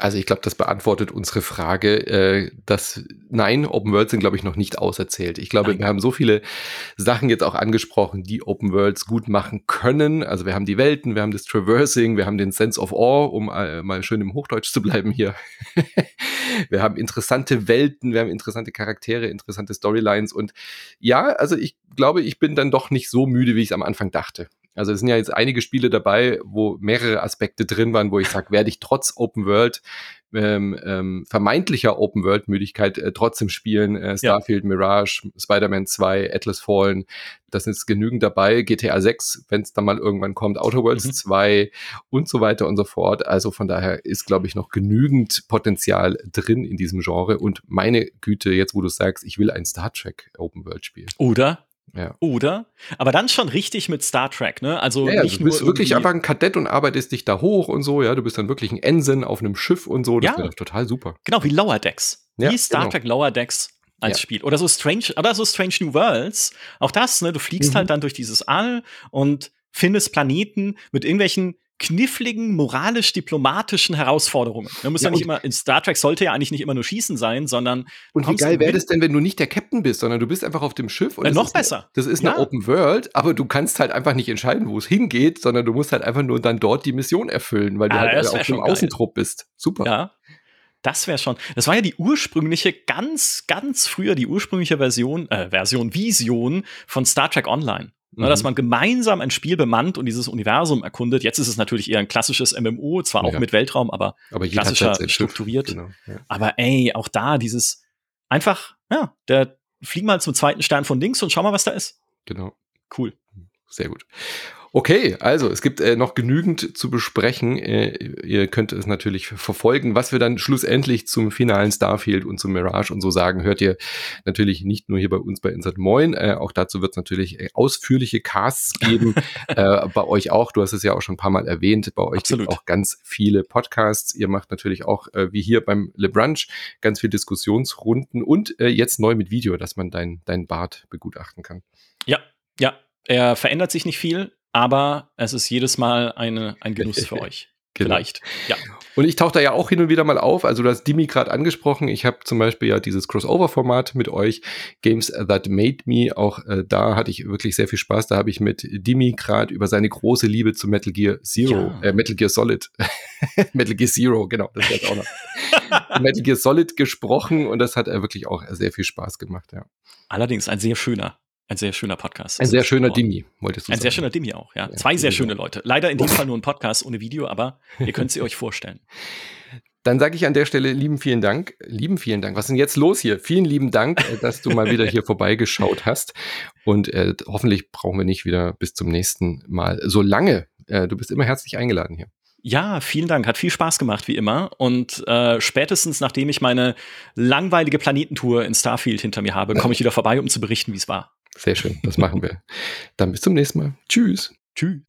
Also ich glaube, das beantwortet unsere Frage, äh, dass nein, Open Worlds sind, glaube ich, noch nicht auserzählt. Ich glaube, nein. wir haben so viele Sachen jetzt auch angesprochen, die Open Worlds gut machen können. Also wir haben die Welten, wir haben das Traversing, wir haben den Sense of Awe, um äh, mal schön im Hochdeutsch zu bleiben hier. wir haben interessante Welten, wir haben interessante Charaktere, interessante Storylines und ja, also ich glaube, ich bin dann doch nicht so müde, wie ich es am Anfang dachte. Also es sind ja jetzt einige Spiele dabei, wo mehrere Aspekte drin waren, wo ich sage, werde ich trotz Open World ähm, ähm, vermeintlicher Open World Müdigkeit äh, trotzdem spielen. Äh, Starfield, ja. Mirage, Spider-Man 2, Atlas Fallen, das ist genügend dabei. GTA 6, wenn es dann mal irgendwann kommt, Outer Worlds mhm. 2 und so weiter und so fort. Also von daher ist, glaube ich, noch genügend Potenzial drin in diesem Genre. Und meine Güte, jetzt wo du sagst, ich will ein Star Trek Open World Spiel. Oder ja. Oder? Aber dann schon richtig mit Star Trek, ne? Also ja, nicht du bist wirklich einfach ein Kadett und arbeitest dich da hoch und so, ja. Du bist dann wirklich ein Ensign auf einem Schiff und so. Das ja. wäre total super. Genau, wie Lower Decks. Ja, wie Star genau. Trek Lower Decks als ja. Spiel. Oder so Strange, oder so Strange New Worlds. Auch das, ne? Du fliegst mhm. halt dann durch dieses All und findest Planeten mit irgendwelchen kniffligen, moralisch-diplomatischen Herausforderungen. Man muss ja, ja nicht immer, in Star Trek sollte ja eigentlich nicht immer nur Schießen sein, sondern. Und wie geil wäre das denn, wenn du nicht der Captain bist, sondern du bist einfach auf dem Schiff? Und ja, noch besser. Das ist ja. eine Open World, aber du kannst halt einfach nicht entscheiden, wo es hingeht, sondern du musst halt einfach nur dann dort die Mission erfüllen, weil du ah, halt auf dem Außentrupp bist. Super. Ja. Das wäre schon. Das war ja die ursprüngliche, ganz, ganz früher die ursprüngliche Version, äh, Version, Vision von Star Trek Online. Ne, mhm. Dass man gemeinsam ein Spiel bemannt und dieses Universum erkundet. Jetzt ist es natürlich eher ein klassisches MMO, zwar auch ja. mit Weltraum, aber, aber klassischer strukturiert. Genau, ja. Aber ey, auch da dieses einfach, ja, der flieg mal zum zweiten Stern von links und schau mal, was da ist. Genau. Cool. Sehr gut. Okay, also es gibt äh, noch genügend zu besprechen. Äh, ihr könnt es natürlich verfolgen. Was wir dann schlussendlich zum finalen Starfield und zum Mirage und so sagen, hört ihr natürlich nicht nur hier bei uns bei Insert Moin. Äh, auch dazu wird es natürlich äh, ausführliche Casts geben. äh, bei euch auch. Du hast es ja auch schon ein paar Mal erwähnt. Bei euch gibt auch ganz viele Podcasts. Ihr macht natürlich auch, äh, wie hier beim Le Brunch, ganz viele Diskussionsrunden und jetzt neu mit Video, dass man dein, dein Bart begutachten kann. Ja, ja, er verändert sich nicht viel aber es ist jedes Mal eine, ein Genuss für euch. Genau. Vielleicht, ja. Und ich tauche da ja auch hin und wieder mal auf. Also du hast Dimi gerade angesprochen. Ich habe zum Beispiel ja dieses Crossover-Format mit euch, Games That Made Me. Auch äh, da hatte ich wirklich sehr viel Spaß. Da habe ich mit Dimi gerade über seine große Liebe zu Metal Gear Zero, ja. äh, Metal Gear Solid, Metal Gear Zero, genau, das auch noch. Metal Gear Solid gesprochen und das hat äh, wirklich auch sehr viel Spaß gemacht, ja. Allerdings ein sehr schöner. Ein sehr schöner Podcast. Ein sehr schöner. Dimi, wolltest du sagen. Ein sehr schöner Dimi auch, ja. ja Zwei sehr schöne Leute. Leider in diesem Fall nur ein Podcast ohne Video, aber ihr könnt sie euch vorstellen. Dann sage ich an der Stelle lieben vielen Dank. Lieben vielen Dank. Was ist denn jetzt los hier? Vielen lieben Dank, äh, dass du mal wieder hier vorbeigeschaut hast. Und äh, hoffentlich brauchen wir nicht wieder bis zum nächsten Mal so lange. Äh, du bist immer herzlich eingeladen hier. Ja, vielen Dank. Hat viel Spaß gemacht, wie immer. Und äh, spätestens nachdem ich meine langweilige Planetentour in Starfield hinter mir habe, komme ich wieder vorbei, um zu berichten, wie es war. Sehr schön, das machen wir. Dann bis zum nächsten Mal. Tschüss. Tschüss.